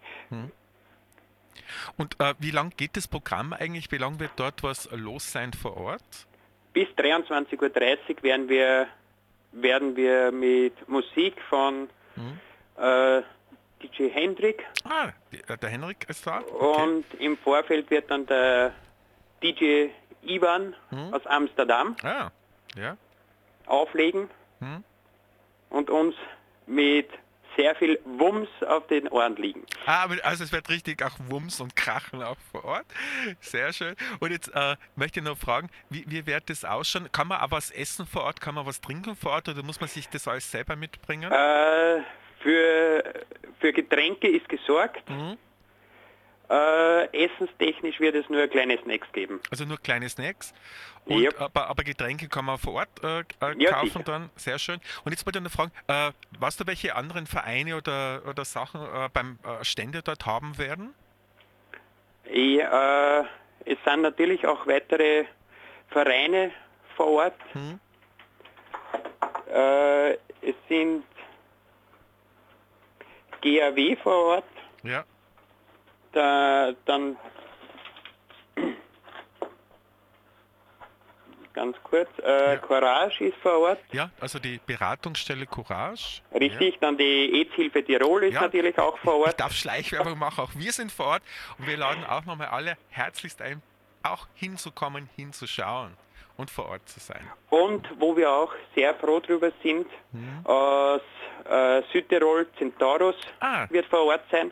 S1: Und äh, wie lang geht das Programm eigentlich? Wie lange wird dort was los sein vor Ort?
S7: Bis 23.30 Uhr werden wir, werden wir mit Musik von äh, DJ Hendrik
S1: Ah, äh, der Henrik ist da. Okay.
S7: und im Vorfeld wird dann der DJ Ivan aus Amsterdam
S1: Ah, ja.
S7: auflegen und uns mit sehr viel Wumms auf den Ohren liegen.
S1: Ah, aber also es wird richtig auch Wumms und Krachen auch vor Ort. Sehr schön. Und jetzt äh, möchte ich noch fragen, wie, wie wird das ausschauen? Kann man auch was essen vor Ort? Kann man was trinken vor Ort oder muss man sich das alles selber mitbringen?
S7: Äh, für, für Getränke ist gesorgt. Äh, essenstechnisch wird es nur kleine Snacks geben.
S1: Also nur kleine Snacks. Und,
S7: Yep.
S1: aber, aber Getränke kann man vor Ort äh, äh,
S7: Ja,
S1: kaufen
S7: sicher.
S1: dann. Sehr schön. Und jetzt wollte ich noch fragen, äh, weißt du, welche anderen Vereine oder, oder Sachen äh, beim äh, Stände dort haben werden?
S7: Ja, äh, es sind natürlich auch weitere Vereine vor Ort. Äh, es sind GAW vor Ort,
S1: Ja.
S7: Da, dann ganz kurz, äh,
S1: Ja.
S7: Courage ist vor Ort,
S1: Ja, also die Beratungsstelle Courage.
S7: richtig, dann die AIDS-Hilfe Tirol ist
S1: Ja.
S7: natürlich auch vor
S1: Ich
S7: Ort.
S1: darf Schleichwerbung machen, auch wir sind vor Ort und wir laden auch nochmal alle herzlichst ein, auch hinzukommen, hinzuschauen und vor Ort zu sein.
S7: Und wo wir auch sehr froh drüber sind,
S1: Mhm.
S7: aus äh, Südtirol Centaurus
S1: Ah.
S7: wird vor Ort sein.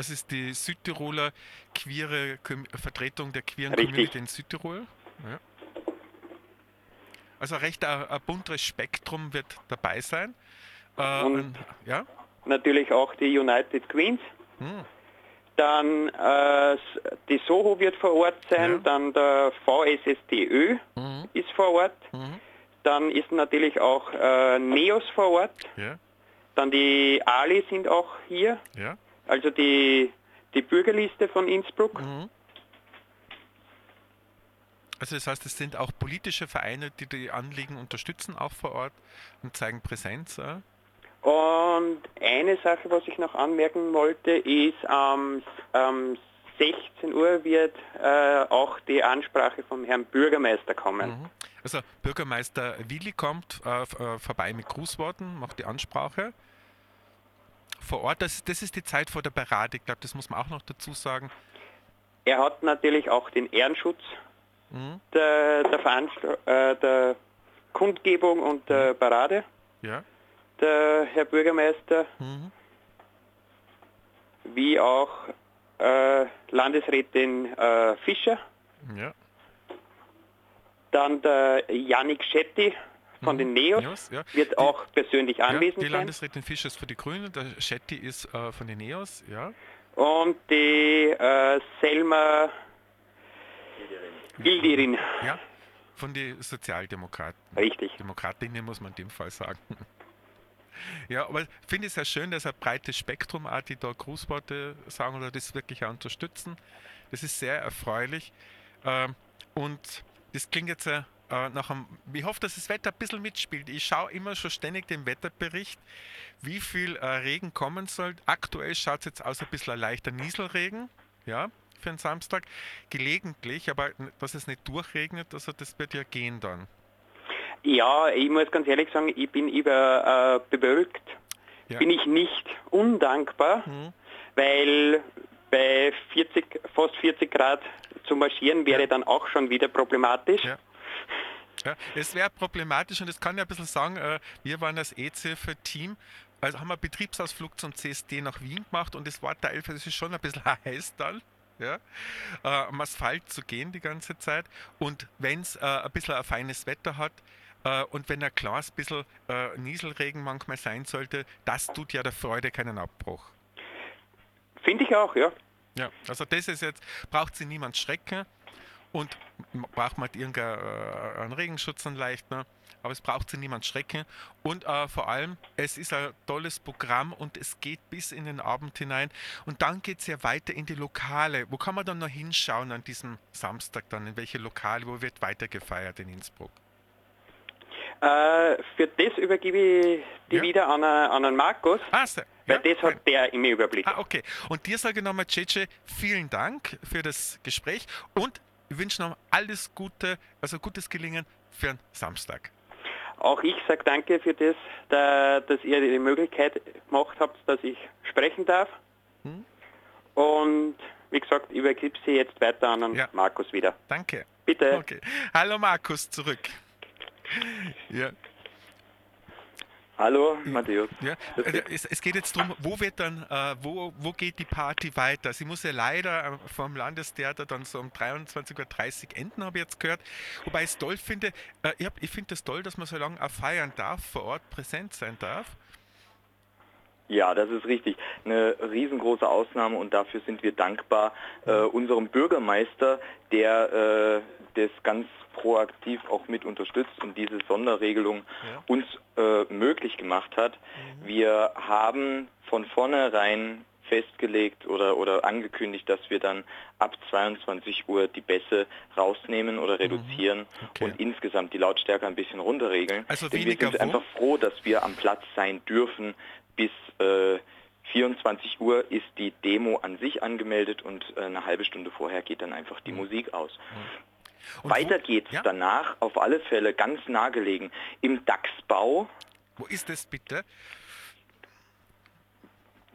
S1: Das ist die Südtiroler queere Vertretung der queeren
S7: Richtig.
S1: Community in Südtirol. Ja. Also recht ein, ein buntes Spektrum wird dabei sein. Äh,
S7: Und-
S1: und, ja?
S7: Natürlich auch die United Queens.
S1: Hm.
S7: Dann äh, die Soho wird vor Ort sein,
S1: Ja.
S7: dann der VSSTÖ
S1: Mhm.
S7: ist vor Ort.
S1: Mhm.
S7: Dann ist natürlich auch äh, Neos vor Ort.
S1: Ja,
S7: Dann die Ali sind auch hier,
S1: ja.
S7: Also die, die Bürgerliste von Innsbruck.
S1: Mhm. Also das heißt, es sind auch politische Vereine, die die Anliegen unterstützen, auch vor Ort und zeigen Präsenz. Äh?
S7: Und eine Sache, was ich noch anmerken wollte, ist am am 16 Uhr wird äh, auch die Ansprache vom Herrn Bürgermeister kommen.
S1: Mhm. Also Bürgermeister Willi kommt äh, äh, vorbei mit Grußworten, macht die Ansprache. Vor Ort, das, das ist die Zeit vor der Parade, ich glaube, das muss man auch noch dazu sagen.
S7: Er hat natürlich auch den Ehrenschutz
S1: Mhm.
S7: der, der, Veranstalt- äh, der Kundgebung und der Parade,
S1: Ja.
S7: der Herr Bürgermeister,
S1: Mhm.
S7: wie auch äh, Landesrätin äh, Fischer,
S1: Ja.
S7: dann der Yannick Schetti von den Neos,
S1: Neos, ja.
S7: wird
S1: Die-
S7: auch persönlich
S1: Ja,
S7: anwesend
S1: die
S7: sein.
S1: Landesrätin Fischer ist für die Grünen, der Schetti ist äh, von den Neos, ja.
S7: Und die äh, Selma Gildirin.
S1: Ja, von den Sozialdemokraten.
S7: Richtig.
S1: Demokratinnen muss man in dem Fall sagen. Ja, aber ich finde es sehr schön, dass ein breites Spektrum auch, die da Grußworte sagen oder das wirklich auch unterstützen. Das ist sehr erfreulich. Ähm, Und das klingt jetzt äh, nach einem, ich hoffe, dass das Wetter ein bisschen mitspielt. Ich schaue immer schon ständig den Wetterbericht, wie viel äh, Regen kommen soll. Aktuell schaut es jetzt aus ein bisschen ein leichter Nieselregen, ja, für den Samstag. Gelegentlich, aber dass es nicht durchregnet, also das wird ja gehen dann.
S7: Ja, ich muss ganz ehrlich sagen, ich bin über äh, bewölkt,
S1: Ja.
S7: bin ich nicht undankbar,
S1: Mhm.
S7: weil bei 40, fast 40 Grad zu marschieren wäre
S1: Ja.
S7: dann auch schon wieder problematisch.
S1: Ja. Ja, es wäre problematisch und das kann ich ein bisschen sagen, äh, wir waren als EZ-Team, also haben wir einen Betriebsausflug zum CSD nach Wien gemacht und es war teilweise schon ein bisschen heiß dann. Ja, äh, am Asphalt zu gehen die ganze Zeit und wenn es äh, ein bisschen ein feines Wetter hat äh, und wenn ein kleines bisschen äh, Nieselregen manchmal sein sollte, das tut ja der Freude keinen Abbruch.
S7: Finde ich auch, ja.
S1: Ja, also das ist jetzt, braucht sie niemand schrecken und braucht man irgendeinen äh, Regenschutz dann leicht, ne? aber es braucht sie niemand schrecken und äh, vor allem, es ist ein tolles Programm und es geht bis in den Abend hinein und dann geht es ja weiter in die Lokale. Wo kann man dann noch hinschauen an diesem Samstag dann, in welche Lokale, wo wird weiter gefeiert in Innsbruck?
S7: Äh, für das übergebe ich die
S1: Ja.
S7: wieder an, äh, an den Markus,
S1: Ah, sehr,
S7: weil
S1: ja,
S7: das hat der im Überblick.
S1: Ah, okay. Und dir sage ich nochmal, Cece, vielen Dank für das Gespräch und ich wünsche noch alles Gute, also gutes Gelingen für den Samstag.
S7: Auch ich sage danke für das, da, dass ihr die Möglichkeit gemacht habt, dass ich sprechen darf.
S1: Hm?
S7: Und wie gesagt, übergebe sie jetzt weiter an
S1: Ja.
S7: Markus wieder.
S1: Danke.
S7: Bitte.
S1: Okay. Hallo Markus, zurück. Ja,
S5: Hallo, Matthäus.
S1: ja.
S5: Das
S1: Also es, es geht jetzt darum, wo wird dann, äh, wo, wo geht die Party weiter? Sie muss ja leider äh, vom Landestheater dann so um 23.30 Uhr enden, habe ich jetzt gehört. Wobei ich es toll finde, äh, ich, ich finde es toll, dass man so lange auch feiern darf, vor Ort präsent sein darf.
S5: Ja, das ist richtig. Eine riesengroße Ausnahme und dafür sind wir dankbar äh, unserem Bürgermeister, der äh, das ganz proaktiv auch mit unterstützt und diese Sonderregelung
S1: Ja.
S5: uns äh, möglich gemacht hat. Wir haben von vornherein festgelegt oder, oder angekündigt, dass wir dann ab 22 Uhr die Bässe rausnehmen oder reduzieren
S1: Mhm. Okay.
S5: und insgesamt die Lautstärke ein bisschen runterregeln.
S1: Also
S5: Denn wir sind
S1: wo?
S5: einfach froh, dass wir am Platz sein dürfen. Bis äh, 24 Uhr ist die Demo an sich angemeldet und äh, eine halbe Stunde vorher geht dann einfach die Musik aus.
S1: Und
S5: Weiter
S1: wo,
S5: geht's
S1: ja?
S5: danach auf alle Fälle ganz nahegelegen im DAX-Bau.
S1: Wo ist das bitte?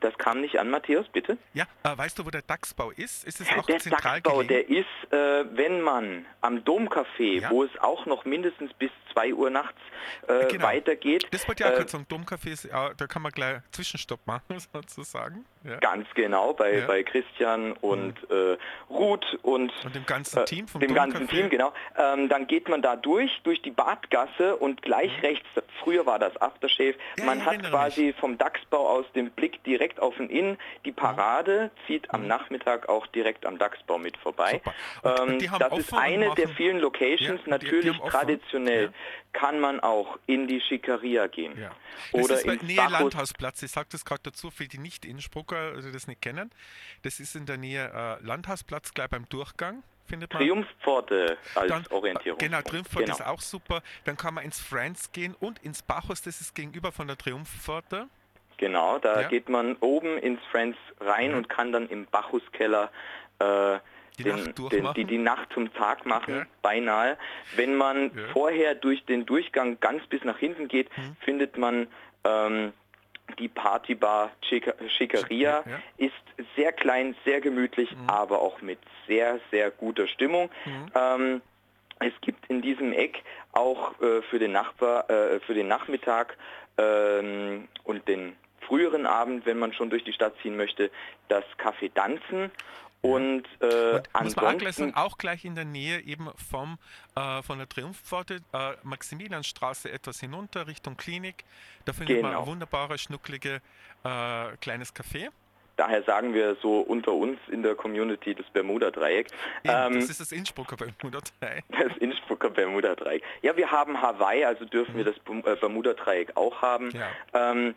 S5: Das kam nicht an, Matthäus, bitte.
S1: Ja, äh, weißt du, wo der DAX-Bau ist? Ist es auch
S5: Der
S1: zentral
S5: DAX-Bau, der ist, äh, wenn man am Domcafé,
S1: Ja.
S5: wo es auch noch mindestens bis 2 Uhr nachts äh,
S1: Genau.
S5: weitergeht,
S1: Das wollte ich auch
S5: äh,
S1: kurz sagen. Domcafé ist, ja, da kann man gleich Zwischenstopp machen, sozusagen. Ja.
S5: Ganz genau, bei,
S1: Ja.
S5: bei Christian und äh, Ruth und,
S1: Und dem ganzen
S5: äh,
S1: Team vom
S5: dem ganzen. Team, genau. Ähm, dann geht man da durch, durch die Badgasse und gleich rechts, früher war das Aftershave,
S1: Mhm. Ja,
S5: man hat quasi vom Dachsbau aus den Blick direkt auf den Inn. Die
S1: Mhm.
S5: Parade zieht am Nachmittag auch direkt am Dachsbau mit vorbei.
S1: Und- und
S5: Ähm,
S1: die haben
S5: das ist
S1: und
S5: eine der vielen Locations.
S1: die- die
S5: Natürlich
S1: haben offen.
S5: traditionell kann man auch in die Schickeria gehen. Oder
S1: ist
S5: ins
S1: Nähe. Landhausplatz. Ich sage das gerade dazu für die Nicht-Innsbrucker, also das nicht kennen. Das ist in der Nähe äh, Landhausplatz, gleich beim Durchgang. Findet man.
S5: Triumphpforte als
S1: Dann,
S5: Orientierung.
S1: Genau, Triumphpforte
S5: Genau.
S1: ist auch super. Dann kann man ins Friends gehen und ins Bacchus, das ist gegenüber von der Triumphpforte.
S5: Genau, da
S1: Ja.
S5: geht man oben ins Friends rein
S1: Ja.
S5: und kann dann im Bacchuskeller äh,
S1: Die
S5: den,
S1: Nacht
S5: den, die, die Nacht zum Tag machen,
S1: Ja.
S5: beinahe. Wenn man
S1: Ja.
S5: vorher durch den Durchgang ganz bis nach hinten geht,
S1: Hm.
S5: findet man ähm, die Partybar Chicaria.
S1: Ja.
S5: Ist sehr klein, sehr gemütlich,
S1: Hm.
S5: aber auch mit sehr, sehr guter Stimmung. Ähm, es gibt in diesem Eck auch äh, für den Nachbar, äh, für den Nachmittag ähm, und den früheren Abend, wenn man schon durch die Stadt ziehen möchte, das Café Danzen. Und, äh,
S1: Und muss man auch gleich sagen, auch gleich in der Nähe eben vom, äh, von der Triumphpforte, äh, Maximilianstraße etwas hinunter Richtung Klinik. Da findet man
S5: Genau.
S1: ein wunderbares, schnucklige äh, kleines Café.
S5: daher sagen wir so unter uns in der Community das Bermuda-Dreieck. Ähm,
S1: das ist das Innsbrucker Bermuda 3.
S5: das Innsbrucker Bermuda-Dreieck. Ja, wir haben Hawaii, also dürfen wir das äh, Bermuda-Dreieck auch haben.
S1: Ja.
S5: Ähm,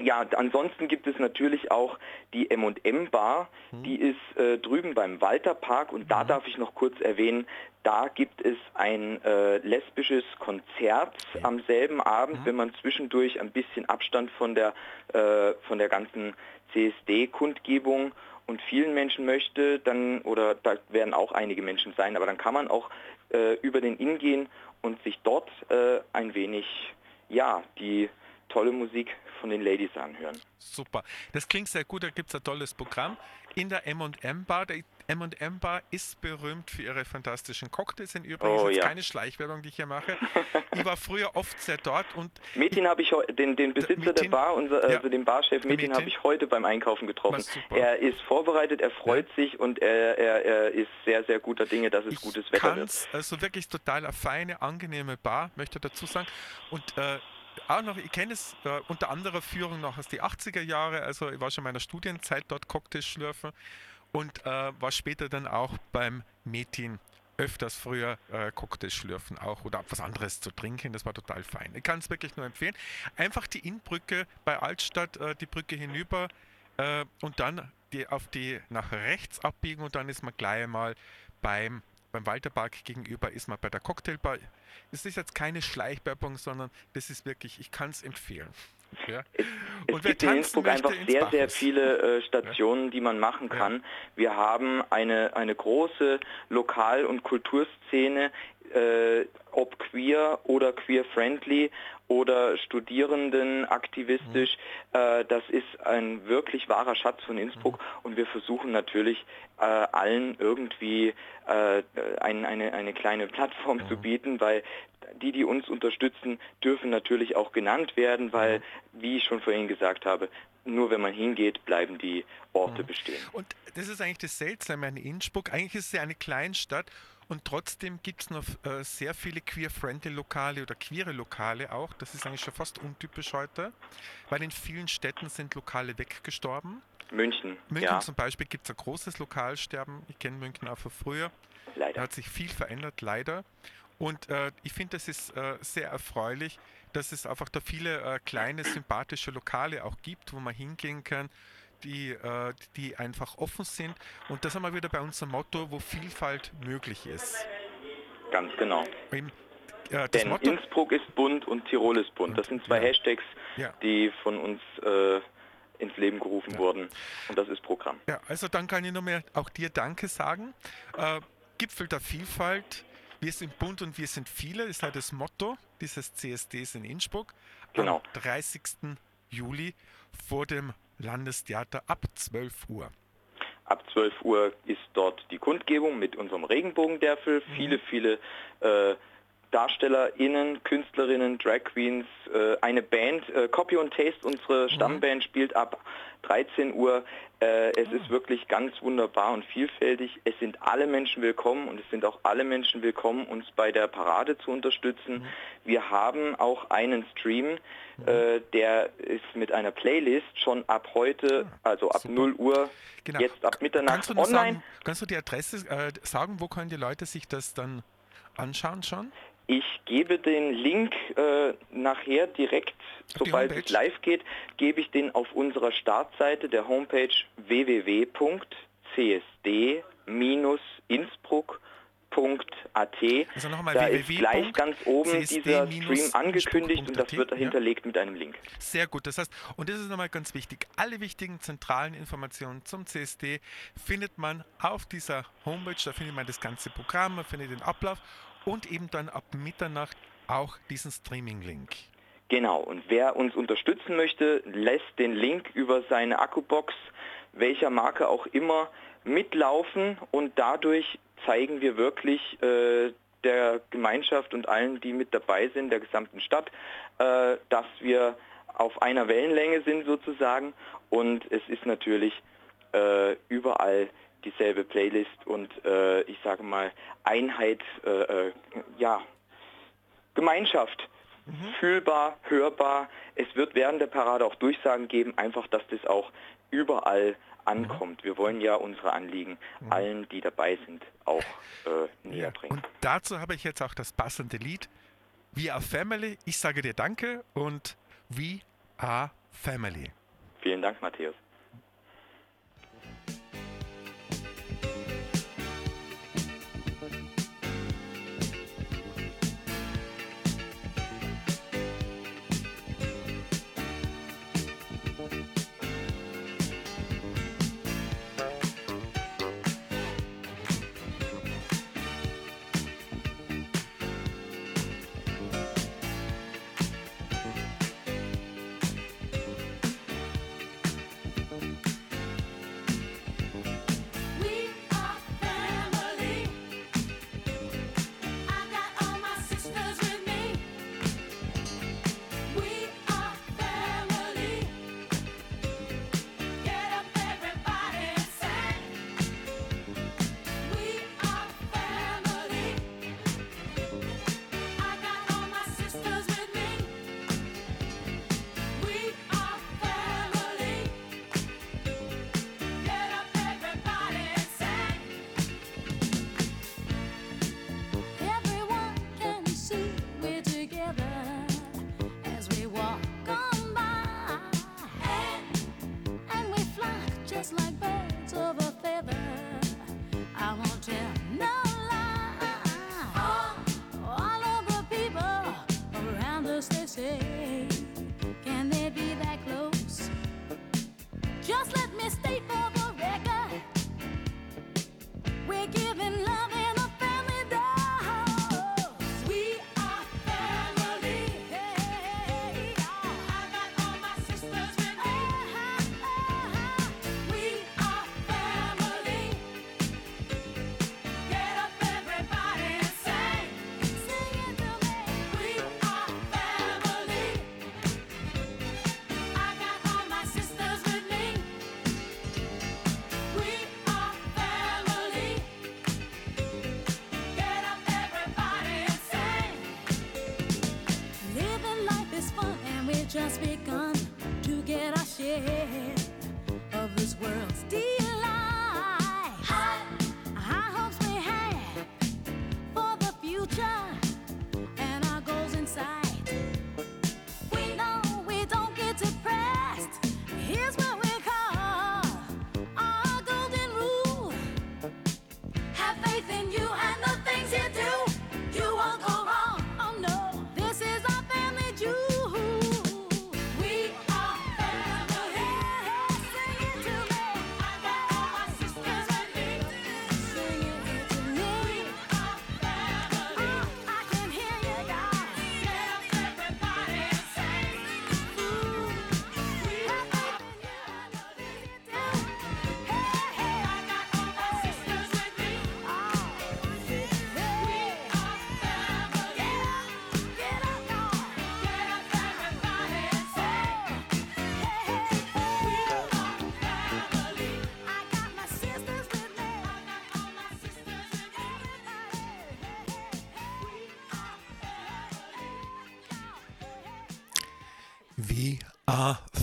S5: ja, ansonsten gibt es natürlich auch die M&M Bar, die ist äh, drüben beim Walterpark und da darf ich noch kurz erwähnen, da gibt es ein äh, lesbisches Konzert am selben Abend, wenn man zwischendurch ein bisschen Abstand von der, äh, von der ganzen CSD-Kundgebung und vielen Menschen möchte, dann, oder da werden auch einige Menschen sein, aber dann kann man auch äh, über den Inn gehen und sich dort äh, ein wenig, ja, die tolle Musik von den Ladies anhören.
S1: Super. Das klingt sehr gut, da gibt es ein tolles Programm. In der M&M Bar, der M&M Bar ist berühmt für ihre fantastischen Cocktails. In übrigens
S5: Oh, ja.
S1: keine Schleichwerbung, die ich hier mache. ich war früher oft sehr dort und
S5: Metin habe ich den, den Besitzer der
S1: Metin?
S5: Bar, unser,
S1: Ja.
S5: also den Barchef Metin, habe ich heute beim Einkaufen getroffen. Er ist vorbereitet, er freut sich und er, er, er ist sehr, sehr guter Dinge, dass es
S1: ich
S5: gutes Wetter wird.
S1: also wirklich total eine feine, angenehme Bar, möchte dazu sagen. Und äh, auch noch, ich kenne es äh, unter anderer Führung noch aus die 80er Jahre, also ich war schon in meiner Studienzeit dort Cocktails schlürfen und äh, war später dann auch beim Metin öfters früher äh, Cocktails schlürfen auch oder was anderes zu trinken, das war total fein. Ich kann es wirklich nur empfehlen. Einfach die Innbrücke bei Altstadt, äh, die Brücke hinüber äh, und dann die, auf die nach rechts abbiegen und dann ist man gleich mal beim, beim Walterpark gegenüber, ist man bei der Cocktailbar. Es ist jetzt keine Schleichwerbung, sondern das ist wirklich, ich kann es empfehlen. Ja.
S5: Es
S1: Und wer
S5: gibt in Innsbruck einfach sehr, sehr viele äh, Stationen, die man machen
S1: Ja.
S5: kann. Wir haben eine, eine große Lokal- und Kulturszene, äh, ob queer oder queer-friendly oder Studierenden aktivistisch.
S1: Mhm.
S5: Äh, das ist ein wirklich wahrer Schatz von Innsbruck
S1: Mhm.
S5: und wir versuchen natürlich äh, allen irgendwie äh, ein, eine, eine kleine Plattform
S1: Mhm.
S5: zu bieten, weil die, die uns unterstützen, dürfen natürlich auch genannt werden, weil,
S1: Mhm.
S5: wie ich schon vorhin gesagt habe, nur wenn man hingeht, bleiben die Orte bestehen.
S1: Und das ist eigentlich das Seltsame an Innsbruck. Eigentlich ist es ja eine Kleinstadt und trotzdem gibt es noch äh, sehr viele queer-friendly Lokale oder queere Lokale auch. Das ist eigentlich schon fast untypisch heute, weil in vielen Städten sind Lokale weggestorben.
S5: München,
S1: München
S5: ja,
S1: zum Beispiel gibt es ein großes Lokalsterben. Ich kenne München auch von früher. Da
S5: leider.
S1: hat sich viel verändert, leider. Und äh, ich finde, das ist äh, sehr erfreulich, dass es einfach da viele äh, kleine, sympathische Lokale auch gibt, wo man hingehen kann, die, äh, die einfach offen sind. Und das haben wir wieder bei unserem Motto, wo Vielfalt möglich ist.
S5: Ganz genau.
S1: Eben, äh,
S5: Denn
S1: Motto,
S5: Innsbruck ist bunt und Tirol ist bunt. Das sind zwei
S1: Ja.
S5: Hashtags,
S1: Ja.
S5: die von uns äh, ins Leben gerufen wurden. Und das ist Programm.
S1: ja, also dann kann ich nur mehr auch dir Danke sagen. Äh, Gipfel der Vielfalt. Wir sind bunt und wir sind viele, ist halt das Motto dieses CSDs in Innsbruck.
S5: Genau.
S1: Am 30. Juli vor dem Landestheater ab 12 Uhr.
S5: Ab 12 Uhr ist dort die Kundgebung mit unserem Regenbogendärfel. Viele, viele äh,
S8: DarstellerInnen, KünstlerInnen, Drag Queens, äh, eine Band, äh, Copy und Taste, unsere Stammband spielt ab 13 Uhr. Äh, es ist wirklich ganz wunderbar und vielfältig. Es sind alle Menschen willkommen und es sind auch alle Menschen willkommen, uns bei der Parade zu unterstützen. Wir haben auch einen Stream, äh, der ist mit einer Playlist schon ab heute, also ab 0 Uhr,
S1: Genau.
S8: jetzt ab Mitternacht
S1: Kannst
S8: online.
S1: sagen, kannst du die Adresse äh, sagen, wo können die Leute sich das dann anschauen schon?
S8: Ich gebe den Link äh, nachher direkt, sobald es live geht, gebe ich den auf unserer Startseite der Homepage www.csd-innsbruck.at.
S1: Also noch einmal
S8: da
S1: www.
S8: ist gleich ganz oben dieser Stream angekündigt und das wird hinterlegt mit einem Link.
S1: Sehr gut. Das heißt, und das ist nochmal ganz wichtig, alle wichtigen zentralen Informationen zum CSD findet man auf dieser Homepage. Da findet man das ganze Programm, man findet den Ablauf und eben dann ab Mitternacht auch diesen Streaming-Link.
S8: Genau, und wer uns unterstützen möchte, lässt den Link über seine Akkubox, welcher Marke auch immer, mitlaufen. Und dadurch zeigen wir wirklich äh, der Gemeinschaft und allen, die mit dabei sind, der gesamten Stadt, äh, dass wir auf einer Wellenlänge sind sozusagen. Und es ist natürlich äh, überall dieselbe Playlist und äh, ich sage mal Einheit, äh, äh, ja, Gemeinschaft. Fühlbar, hörbar. Es wird während der Parade auch Durchsagen geben, einfach, dass das auch überall ankommt. Wir wollen ja unsere Anliegen allen, die dabei sind, auch äh, näher bringen.
S1: Und dazu habe ich jetzt auch das passende Lied. We are Family. Ich sage dir Danke und We are Family.
S8: Vielen Dank, Matthäus.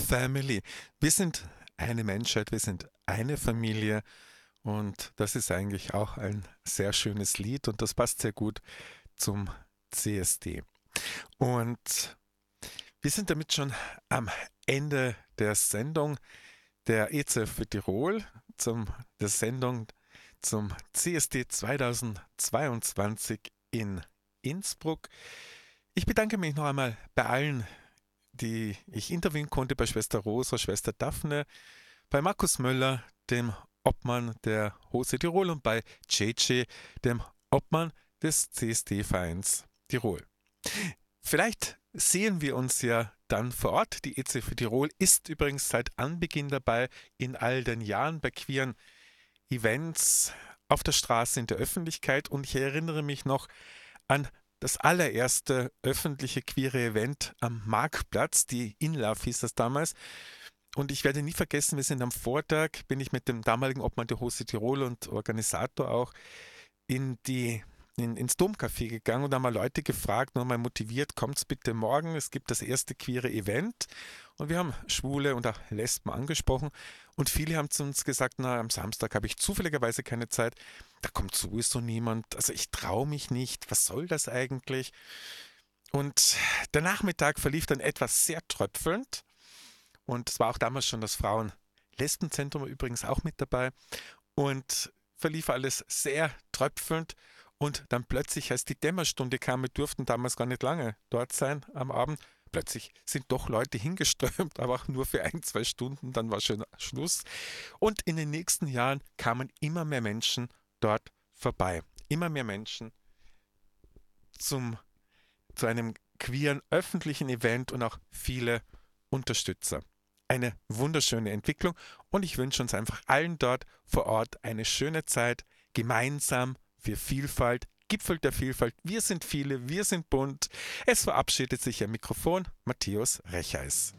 S1: Family. Wir sind eine Menschheit, wir sind eine Familie und das ist eigentlich auch ein sehr schönes Lied und das passt sehr gut zum CSD. Und wir sind damit schon am Ende der Sendung der EZF für Tirol, zum, der Sendung zum CSD 2022 in Innsbruck. Ich bedanke mich noch einmal bei allen, die ich interviewen konnte, bei Schwester Rosa, Schwester Daphne, bei Markus Möller, dem Obmann der Hose Tirol und bei JJ, dem Obmann des CSD-Vereins Tirol. Vielleicht sehen wir uns ja dann vor Ort. Die ECF Tirol ist übrigens seit Anbeginn dabei in all den Jahren bei queeren Events auf der Straße in der Öffentlichkeit und ich erinnere mich noch an das allererste öffentliche queere Event am Marktplatz, die Inlove hieß das damals. Und ich werde nie vergessen, wir sind am Vortag, bin ich mit dem damaligen Obmann der Hose Tirol und Organisator auch in die in, ins Domcafé gegangen und haben mal Leute gefragt, nochmal motiviert, kommt's bitte morgen, es gibt das erste queere Event. Und wir haben Schwule und auch Lesben angesprochen und viele haben zu uns gesagt, na, am Samstag habe ich zufälligerweise keine Zeit, da kommt sowieso niemand, also ich traue mich nicht, was soll das eigentlich? Und der Nachmittag verlief dann etwas sehr tröpfelnd. Und es war auch damals schon das Frauen-Lesbenzentrum übrigens auch mit dabei. Und verlief alles sehr tröpfelnd. Und dann plötzlich, als die Dämmerstunde kam, wir durften damals gar nicht lange dort sein am Abend, plötzlich sind doch Leute hingeströmt, aber auch nur für ein, zwei Stunden, dann war schon Schluss. Und in den nächsten Jahren kamen immer mehr Menschen dort vorbei. Immer mehr Menschen zum, zu einem queeren öffentlichen Event und auch viele Unterstützer. Eine wunderschöne Entwicklung und ich wünsche uns einfach allen dort vor Ort eine schöne Zeit, gemeinsam für Vielfalt, Gipfel der Vielfalt. Wir sind viele, wir sind bunt. Es verabschiedet sich am Mikrofon Matthäus Recheis.